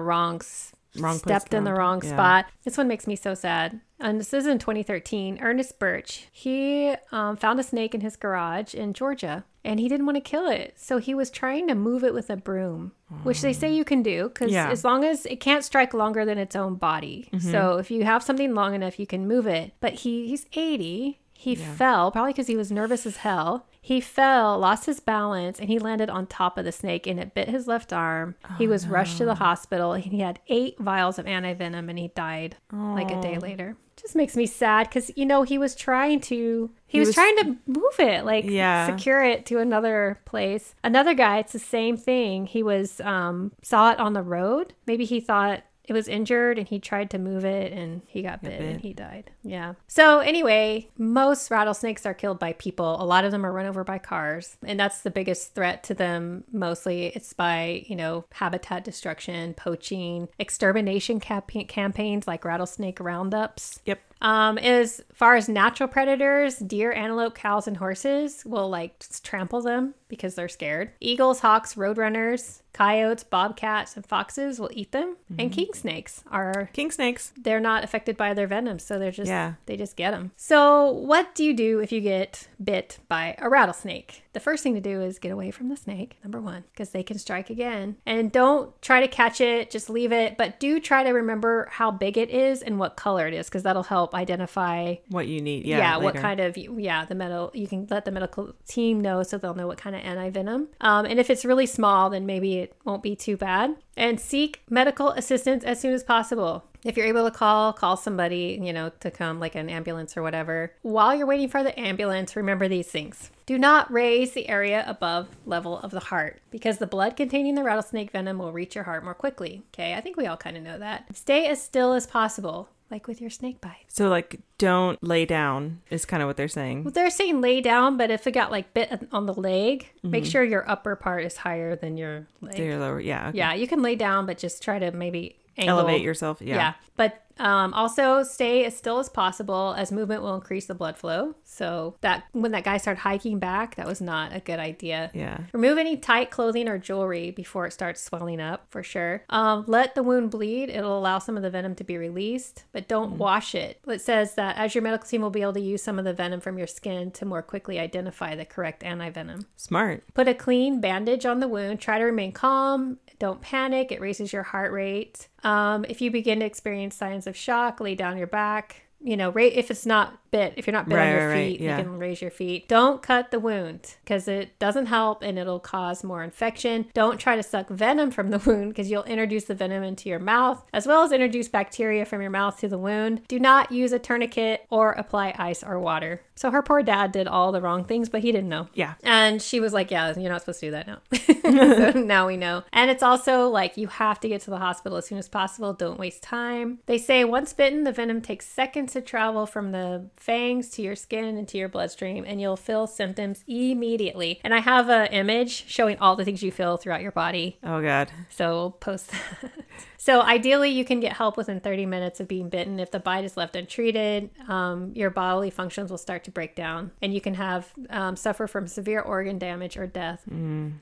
Speaker 2: wrong. s-
Speaker 1: Wrong place,
Speaker 2: stepped in the
Speaker 1: wrong-
Speaker 2: wrong
Speaker 1: yeah.
Speaker 2: spot. This one makes me so sad. And this is in 2013. Ernest Birch, he um, found a snake in his garage in Georgia and he didn't want to kill it. So he was trying to move it with a broom, which they say you can do because
Speaker 1: Yeah.
Speaker 2: as long as it can't strike longer than its own body. So if you have something long enough, you can move it. But he, he's 80. He fell, probably because he was nervous as hell. He fell, lost his balance, and he landed on top of the snake and it bit his left arm. he was rushed to the hospital. He had eight vials of antivenom and he died like a day later. Just makes me sad because, you know, he was trying to. He,
Speaker 1: He
Speaker 2: was,
Speaker 1: was-
Speaker 2: trying to move it, like
Speaker 1: Yeah.
Speaker 2: secure it to another place. Another guy, it's the same thing. He was um saw it on the road. Maybe he thought it was injured and he tried to move it and he got bit, and he died. Yeah. So anyway, most rattlesnakes are killed by people. A lot of them are run over by cars, and that's the biggest threat to them. Mostly, it's by you know habitat destruction, poaching, extermination campa- campaigns like rattlesnake roundups.
Speaker 1: Yep.
Speaker 2: Um, as far as natural predators, deer, antelope, cows, and horses will like trample them because they're scared. Eagles, hawks, roadrunners, coyotes, bobcats, and foxes will eat them. And king snakes are
Speaker 1: King snakes.
Speaker 2: they're not affected by their venom, so they're just
Speaker 1: Yeah.
Speaker 2: they just get them. So, what do you do if you get bit by a rattlesnake? The first thing to do is get away from the snake, number 1, because they can strike again. And don't try to catch it, just leave it, but do try to remember how big it is and what color it is because that'll help identify
Speaker 1: What you need. Yeah.
Speaker 2: yeah, what kind of yeah the medical you can let the medical team know so they'll know what kind of antivenom. Um, and if it's really small then maybe it won't be too bad. And seek medical assistance as soon as possible. If you're able to call call somebody you know to come like an ambulance or whatever. While you're waiting for the ambulance remember these things. Do not raise the area above level of the heart because the blood containing the rattlesnake venom will reach your heart more quickly. Okay i think we all kind of know that. Stay as still as possible like with your snake bite
Speaker 1: So like, don't lay down is kind of what they're saying.
Speaker 2: well, they're saying lay down, but if it got like bit on the leg,
Speaker 1: Mm-hmm.
Speaker 2: make sure your upper part is higher than your leg.
Speaker 1: They're lower. Yeah. okay.
Speaker 2: Yeah, you can lay down, but just try to maybe angle.
Speaker 1: Elevate yourself. Yeah.
Speaker 2: Yeah. But um, also stay as still as possible as movement will increase the blood flow. So that when that guy started hiking back, that was not a good idea.
Speaker 1: Yeah.
Speaker 2: Remove any tight clothing or jewelry before it starts swelling up for sure. Um, let the wound bleed. It'll allow some of the venom to be released, but don't wash it. It says that as your medical team will be able to use some of the venom from your skin to more quickly identify the correct antivenom.
Speaker 1: Smart.
Speaker 2: Put a clean bandage on the wound. Try to remain calm. Don't panic. It raises your heart rate. Um, if you begin to experience signs of shock, lay down your back. you know, if it's not bit, if you're not bit
Speaker 1: Right,
Speaker 2: on your
Speaker 1: right, right,
Speaker 2: feet,
Speaker 1: yeah.
Speaker 2: you can raise your feet. Don't cut the wound because it doesn't help and it'll cause more infection. Don't try to suck venom from the wound because you'll introduce the venom into your mouth as well as introduce bacteria from your mouth to the wound. Do not use a tourniquet or apply ice or water. So her poor dad did all the wrong things, but he didn't know.
Speaker 1: Yeah.
Speaker 2: And she was like, Yeah, you're not supposed to do that now. so now we know. And it's also like you have to get to the hospital as soon as possible. Don't waste time. They say once bitten, the venom takes seconds to travel from the fangs to your skin and to your bloodstream, and you'll feel symptoms immediately. And I have an image showing all the things you feel throughout your body.
Speaker 1: Oh God.
Speaker 2: So we'll post that. So ideally, you can get help within 30 minutes of being bitten. If the bite is left untreated, um, your bodily functions will start to break down, and you can have um, suffer from severe organ damage or death.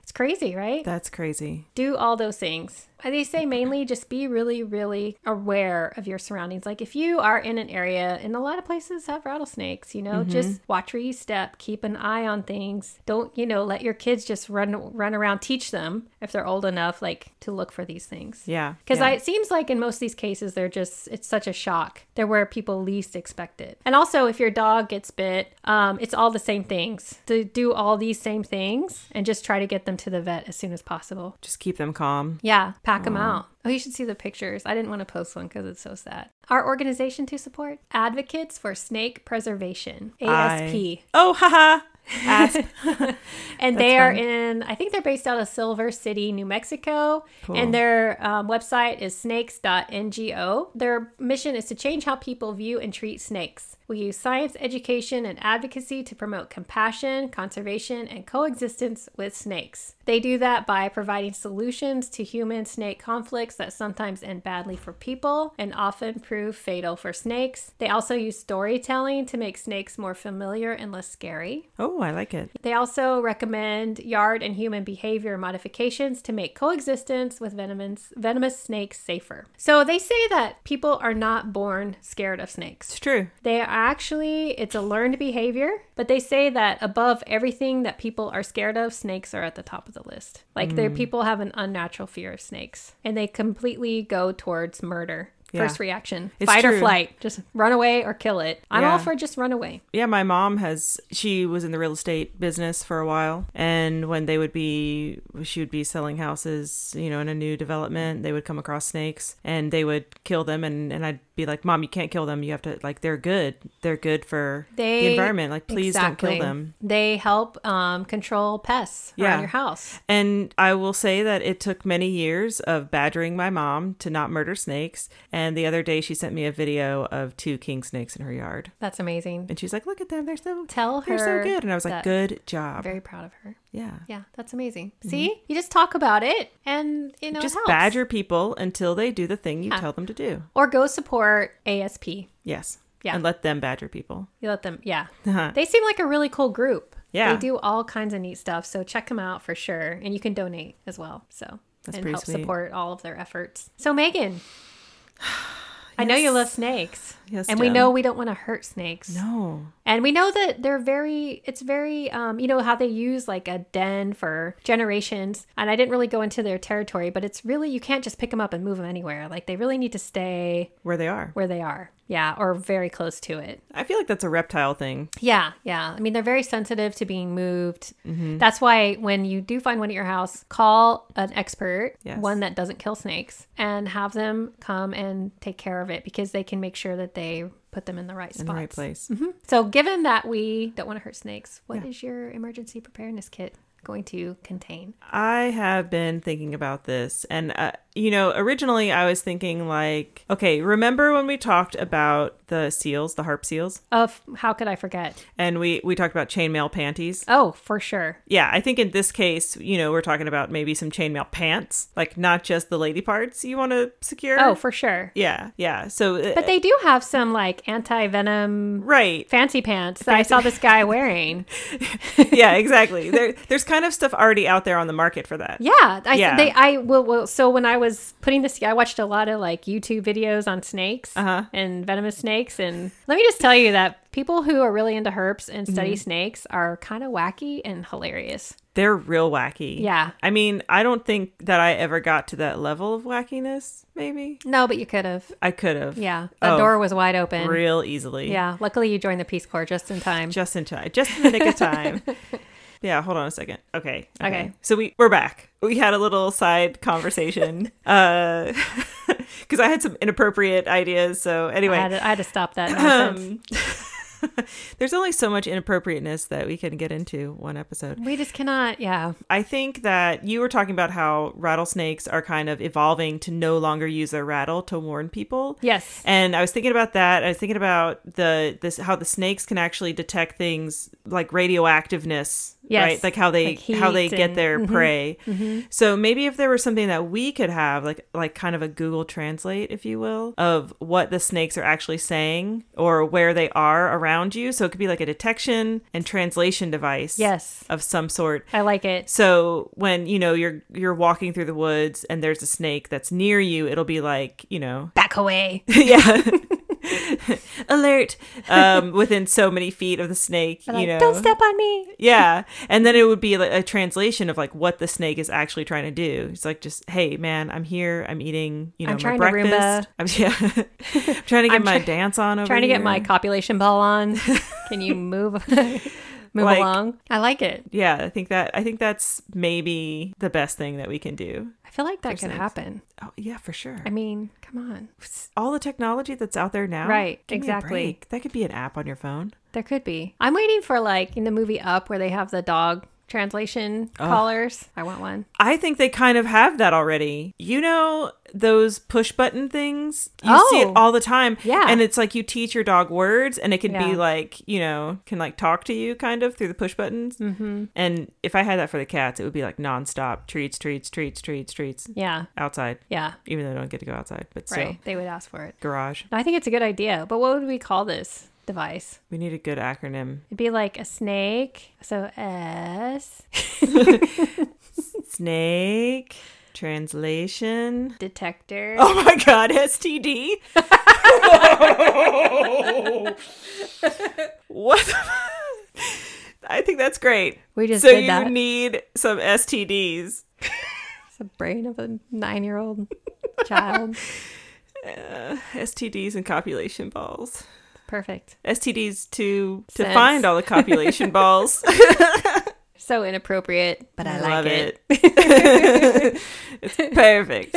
Speaker 2: It's crazy, right?
Speaker 1: That's crazy.
Speaker 2: do all those things. They say mainly just be really, really aware of your surroundings. Like if you are in an area, and a lot of places have rattlesnakes, you know, just watch where you step, keep an eye on things. Don't, you know, let your kids just run run around. Teach them if they're old enough, like to look for these things.
Speaker 1: Yeah.
Speaker 2: Because
Speaker 1: yeah.
Speaker 2: it seems like in most of these cases, they're just, it's such a shock. They're where people least expect it. And also, if your dog gets bit, um, it's all the same things. To do all these same things and just try to get them to the vet as soon as possible.
Speaker 1: just keep them calm.
Speaker 2: Yeah, pack them out. Oh, you should see the pictures. I didn't want to post one because it's so sad. Our organization to support Advocates for Snake Preservation, ASP.
Speaker 1: I- Oh, haha. Asp.
Speaker 2: and they are
Speaker 1: fun.
Speaker 2: in i think they're based out of silver city new mexico
Speaker 1: Cool.
Speaker 2: and their um, website is snakes.ngo their mission is to change how people view and treat snakes we use science education and advocacy to promote compassion conservation and coexistence with snakes they do that by providing solutions to human snake conflicts that sometimes end badly for people and often prove fatal for snakes they also use storytelling to make snakes more familiar and less scary
Speaker 1: Oh, I like it.
Speaker 2: they also recommend yard and human behavior modifications to make coexistence with venomous, venomous snakes safer. So they say that people are not born scared of snakes.
Speaker 1: It's true.
Speaker 2: They are actually, it's a learned behavior, but they say that above everything that people are scared of, snakes are at the top of the list. Like, their hmm. people have an unnatural fear of snakes and they completely go towards murder.
Speaker 1: Yeah.
Speaker 2: First reaction
Speaker 1: It's
Speaker 2: fight or flight. Just run away or kill it. I'm
Speaker 1: Yeah.
Speaker 2: all for just run away.
Speaker 1: Yeah, my mom has. She was in the real estate business for a while, and when they would be, she would be selling houses, you know, in a new development. They would come across snakes, and they would kill them, and and I'd be like, "Mom, you can't kill them. You have to like they're good. They're good for
Speaker 2: They
Speaker 1: the environment. Like, please don't kill them."
Speaker 2: They help um, control pests
Speaker 1: Yeah.
Speaker 2: around your house.
Speaker 1: And I will say that it took many years of badgering my mom to not murder snakes. And the other day, she sent me a video of two king snakes in her yard.
Speaker 2: That's amazing.
Speaker 1: And she's like, look at them. They're so,
Speaker 2: Tell
Speaker 1: they're
Speaker 2: her
Speaker 1: so good. And I was like, good job.
Speaker 2: Very proud of her.
Speaker 1: yeah.
Speaker 2: Yeah, that's amazing. See, you just talk about it, and you know,
Speaker 1: Just badger people until they do the thing you
Speaker 2: Yeah.
Speaker 1: tell them to do.
Speaker 2: or go support ASP.
Speaker 1: Yes.
Speaker 2: Yeah.
Speaker 1: And let them badger people.
Speaker 2: You let them, yeah.
Speaker 1: Uh-huh.
Speaker 2: They seem like a really cool group.
Speaker 1: Yeah.
Speaker 2: they do all kinds of neat stuff. So check them out for sure, and you can donate as well. So
Speaker 1: That's
Speaker 2: and help
Speaker 1: sweet.
Speaker 2: support all of their efforts. So Megan. I know you love snakes.
Speaker 1: Yes,
Speaker 2: and we know we don't want to hurt snakes.
Speaker 1: No.
Speaker 2: And we know that they're very, it's very, um, you know, how they use like a den for generations. And I didn't really go into their territory, but it's really, you can't just pick them up and move them anywhere. Like they really need to stay
Speaker 1: Where they are.
Speaker 2: where they are. Yeah. Or very close to it.
Speaker 1: I feel like that's a reptile thing.
Speaker 2: Yeah. Yeah. I mean, they're very sensitive to being moved.
Speaker 1: Mm-hmm.
Speaker 2: That's why when you do find one at your house, call an expert,
Speaker 1: Yes.
Speaker 2: one that doesn't kill snakes, and have them come and take care of it because they can make sure that they put them in the right spot.
Speaker 1: In
Speaker 2: spots.
Speaker 1: the right place.
Speaker 2: So, given that we don't want to hurt snakes, what is
Speaker 1: Yeah.
Speaker 2: your emergency preparedness kit going to contain?
Speaker 1: I have been thinking about this. And, uh, you know, originally I was thinking, like, okay, remember when we talked about the seals, the harp seals?
Speaker 2: Of how could I forget?
Speaker 1: And we, we talked about chainmail panties.
Speaker 2: Oh, for sure.
Speaker 1: Yeah, I think in this case, you know, we're talking about maybe some chainmail pants, like not just the lady parts you want to secure.
Speaker 2: Oh, for sure.
Speaker 1: yeah, yeah. So, uh,
Speaker 2: But they do have some like anti venom
Speaker 1: right.
Speaker 2: fancy pants that I saw this guy wearing.
Speaker 1: yeah, exactly. there, there's kind of stuff already out there on the market for that.
Speaker 2: Yeah, I
Speaker 1: Yeah.
Speaker 2: they I will. Well, so when I was putting this, I watched a lot of like YouTube videos on snakes
Speaker 1: Uh-huh.
Speaker 2: and venomous snakes. And let me just tell you that people who are really into herps and study
Speaker 1: Mm-hmm.
Speaker 2: snakes are kind of wacky and hilarious.
Speaker 1: They're real wacky.
Speaker 2: Yeah.
Speaker 1: I mean, I don't think that I ever got to that level of wackiness, maybe.
Speaker 2: No, but you could have.
Speaker 1: I could have.
Speaker 2: Yeah. That
Speaker 1: Oh,
Speaker 2: door was wide open.
Speaker 1: Real easily.
Speaker 2: Yeah. Luckily, you joined the Peace Corps just in time.
Speaker 1: Just in time. Just in the nick of time. Yeah, hold on a second. Okay.
Speaker 2: Okay.
Speaker 1: So we we're back. We had a little side conversation. uh because I had some inappropriate ideas. So anyway,
Speaker 2: I, had to, I had to stop that
Speaker 1: um, there's only so much inappropriateness that we can get into one episode.
Speaker 2: we just cannot. Yeah.
Speaker 1: I think that you were talking about how rattlesnakes are kind of evolving to no longer use their rattle to warn people.
Speaker 2: Yes.
Speaker 1: And I was thinking about that. I was thinking about the this how the snakes can actually detect things like radioactiveness,
Speaker 2: Yes.
Speaker 1: right? Like how they
Speaker 2: Like
Speaker 1: how they
Speaker 2: heat
Speaker 1: get
Speaker 2: and-
Speaker 1: their
Speaker 2: mhm.
Speaker 1: prey. So maybe if there was something that we could have, like like kind of a Google Translate, if you will, of what the snakes are actually saying or where they are around you. So it could be like a detection and translation device,
Speaker 2: Yes.
Speaker 1: of some sort.
Speaker 2: I like it.
Speaker 1: So when you know you're you're walking through the woods and there's a snake that's near you, it'll be like you know
Speaker 2: Back away.
Speaker 1: yeah. Alert! Um, within so many feet of the snake, you know.
Speaker 2: Don't step on me.
Speaker 1: Yeah, and then it would be like a translation of like what the snake is actually trying to do. It's like just, hey man, I'm here. I'm eating, you know,
Speaker 2: I'm
Speaker 1: my breakfast. I'm yeah, I'm trying to get
Speaker 2: I'm
Speaker 1: my
Speaker 2: try-
Speaker 1: dance on over
Speaker 2: Trying to get my copulation ball on. Can you move move
Speaker 1: Like-
Speaker 2: along? I like it.
Speaker 1: Yeah, I think that I think that's maybe the best thing that we can do.
Speaker 2: I feel like that could happen.
Speaker 1: Oh yeah, for sure.
Speaker 2: I mean, come on.
Speaker 1: All the technology that's out there now,
Speaker 2: Right,
Speaker 1: give me a
Speaker 2: exactly.
Speaker 1: That could be an app on your phone.
Speaker 2: There could be. I'm waiting for like in the movie Up where they have the dog translation collars. I want one.
Speaker 1: I think they kind of have that already. You know those push button things? You see it
Speaker 2: Oh.
Speaker 1: all the time.
Speaker 2: Yeah.
Speaker 1: And it's like you teach your dog words and it can
Speaker 2: Yeah.
Speaker 1: be like, you know, can like talk to you kind of through the push buttons. Mm-hmm. And if I had that for the cats, it would be like nonstop treats, treats, treats, treats, treats
Speaker 2: Yeah.
Speaker 1: outside,
Speaker 2: Yeah.
Speaker 1: even though I don't get to go outside, but still.
Speaker 2: They would ask for it.
Speaker 1: Garage.
Speaker 2: I think it's a good idea. But what would we call this device?
Speaker 1: We need a good acronym.
Speaker 2: It'd be like a snake. So S
Speaker 1: Snake translation.
Speaker 2: detector.
Speaker 1: Oh my god, STD. what? I think that's great.
Speaker 2: We just
Speaker 1: so you
Speaker 2: that.
Speaker 1: need some STDs.
Speaker 2: It's the brain of a nine year old child.
Speaker 1: Uh, STDs and copulation balls.
Speaker 2: Perfect.
Speaker 1: STDs to to
Speaker 2: Sense.
Speaker 1: find all the copulation balls.
Speaker 2: So inappropriate, but I, like
Speaker 1: love
Speaker 2: it.
Speaker 1: it. it's perfect.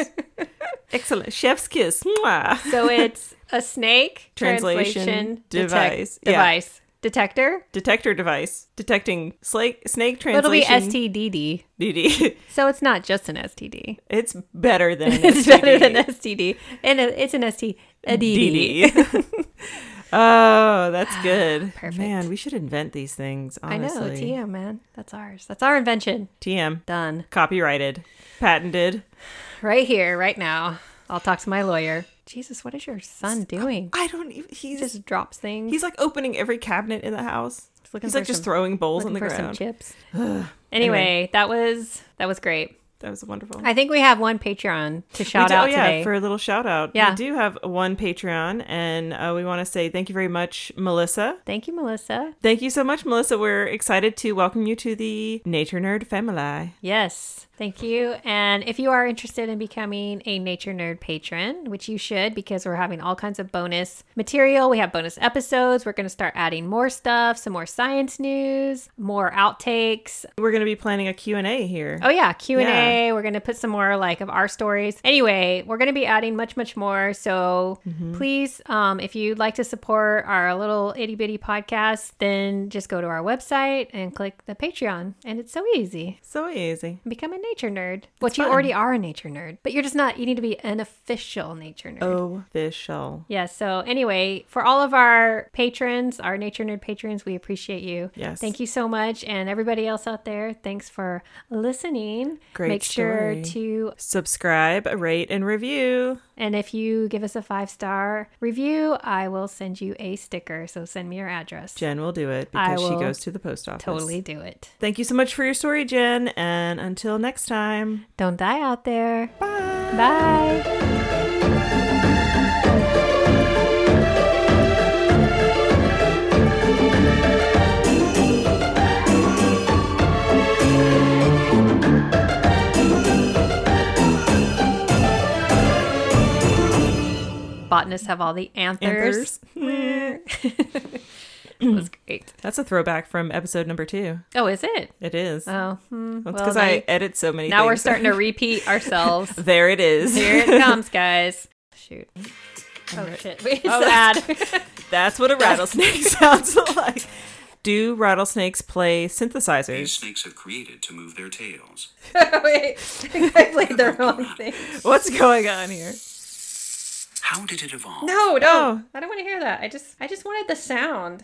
Speaker 1: Excellent. Chef's kiss. Mwah.
Speaker 2: So it's a snake
Speaker 1: Translation
Speaker 2: translation
Speaker 1: device.
Speaker 2: detec-
Speaker 1: Yeah.
Speaker 2: device detector.
Speaker 1: Detector device detecting snake snake
Speaker 2: It'll be
Speaker 1: translation.
Speaker 2: STDD.
Speaker 1: DD.
Speaker 2: So it's not just an STD.
Speaker 1: It's better than an
Speaker 2: It's
Speaker 1: STD.
Speaker 2: better than STD, and it's an ST a DD.
Speaker 1: DD. Oh, that's good.
Speaker 2: Perfect.
Speaker 1: Man, we should invent these things.
Speaker 2: I know TM man, that's ours. That's our invention.
Speaker 1: TM.
Speaker 2: Done
Speaker 1: Copyrighted. Patented.
Speaker 2: right here, right now. I'll talk to my lawyer. Jesus, what is your son doing?
Speaker 1: I don't even.
Speaker 2: He just drops things.
Speaker 1: he's like opening every cabinet in the house. He's
Speaker 2: for
Speaker 1: like just throwing bowls on the ground.
Speaker 2: some chips. anyway, that was that was great.
Speaker 1: That was wonderful.
Speaker 2: I think we have one Patreon to shout
Speaker 1: do-
Speaker 2: out
Speaker 1: oh, yeah,
Speaker 2: today.
Speaker 1: for a little shout out.
Speaker 2: Yeah.
Speaker 1: We do have one Patreon, and uh, we want to say thank you very much, Melissa.
Speaker 2: Thank you, Melissa.
Speaker 1: Thank you so much, Melissa. We're excited to welcome you to the Nature Nerd family.
Speaker 2: Yes, thank you. And if you are interested in becoming a Nature Nerd patron, which you should because we're having all kinds of bonus material, we have bonus episodes. We're going to start adding more stuff, some more science news, more outtakes.
Speaker 1: We're going to be planning a Q&A here.
Speaker 2: Oh yeah, Q&A. We're going to put some more like of our stories. Anyway, we're going to be adding much much more. So please um if you'd like to support our little itty bitty podcast, then just go to our website and click the Patreon. And it's so easy.
Speaker 1: So easy.
Speaker 2: Become a nature nerd. What you
Speaker 1: fun.
Speaker 2: already are a nature nerd, but you're just not. You need to be an official nature nerd.
Speaker 1: Official.
Speaker 2: Yeah. So anyway, for all of our patrons, our nature nerd patrons, we appreciate you.
Speaker 1: Yes.
Speaker 2: Thank you so much, and everybody else out there, thanks for listening.
Speaker 1: Great
Speaker 2: Make sure to
Speaker 1: Subscribe, rate, and review.
Speaker 2: and if you give us a five star review, I will send you a sticker. So send me your address.
Speaker 1: Jen will do it because she goes to the post office.
Speaker 2: Totally do it.
Speaker 1: Thank you so much for your story, Jen. And until next time,
Speaker 2: Don't die out there.
Speaker 1: bye.
Speaker 2: Bye. Botanists have all the anthers. it was great.
Speaker 1: That's a throwback from episode number two.
Speaker 2: Oh, is it?
Speaker 1: It is.
Speaker 2: Oh, hmm.
Speaker 1: That's
Speaker 2: well,
Speaker 1: because
Speaker 2: now,
Speaker 1: I edit so many
Speaker 2: now we're starting to repeat ourselves.
Speaker 1: there it is.
Speaker 2: Here it comes, guys. Shoot. Oh shit! Wait, it's
Speaker 1: Oh,
Speaker 2: sad.
Speaker 1: That's what a rattlesnake sounds like. Do rattlesnakes play
Speaker 3: These
Speaker 1: synthesizers?
Speaker 3: snakes are created to move their tails.
Speaker 2: Wait, I played the wrong thing.
Speaker 1: What's going on here?
Speaker 3: How did it evolve?
Speaker 2: No, no,
Speaker 1: Oh.
Speaker 2: I don't want to hear that. I just, I just wanted the sound.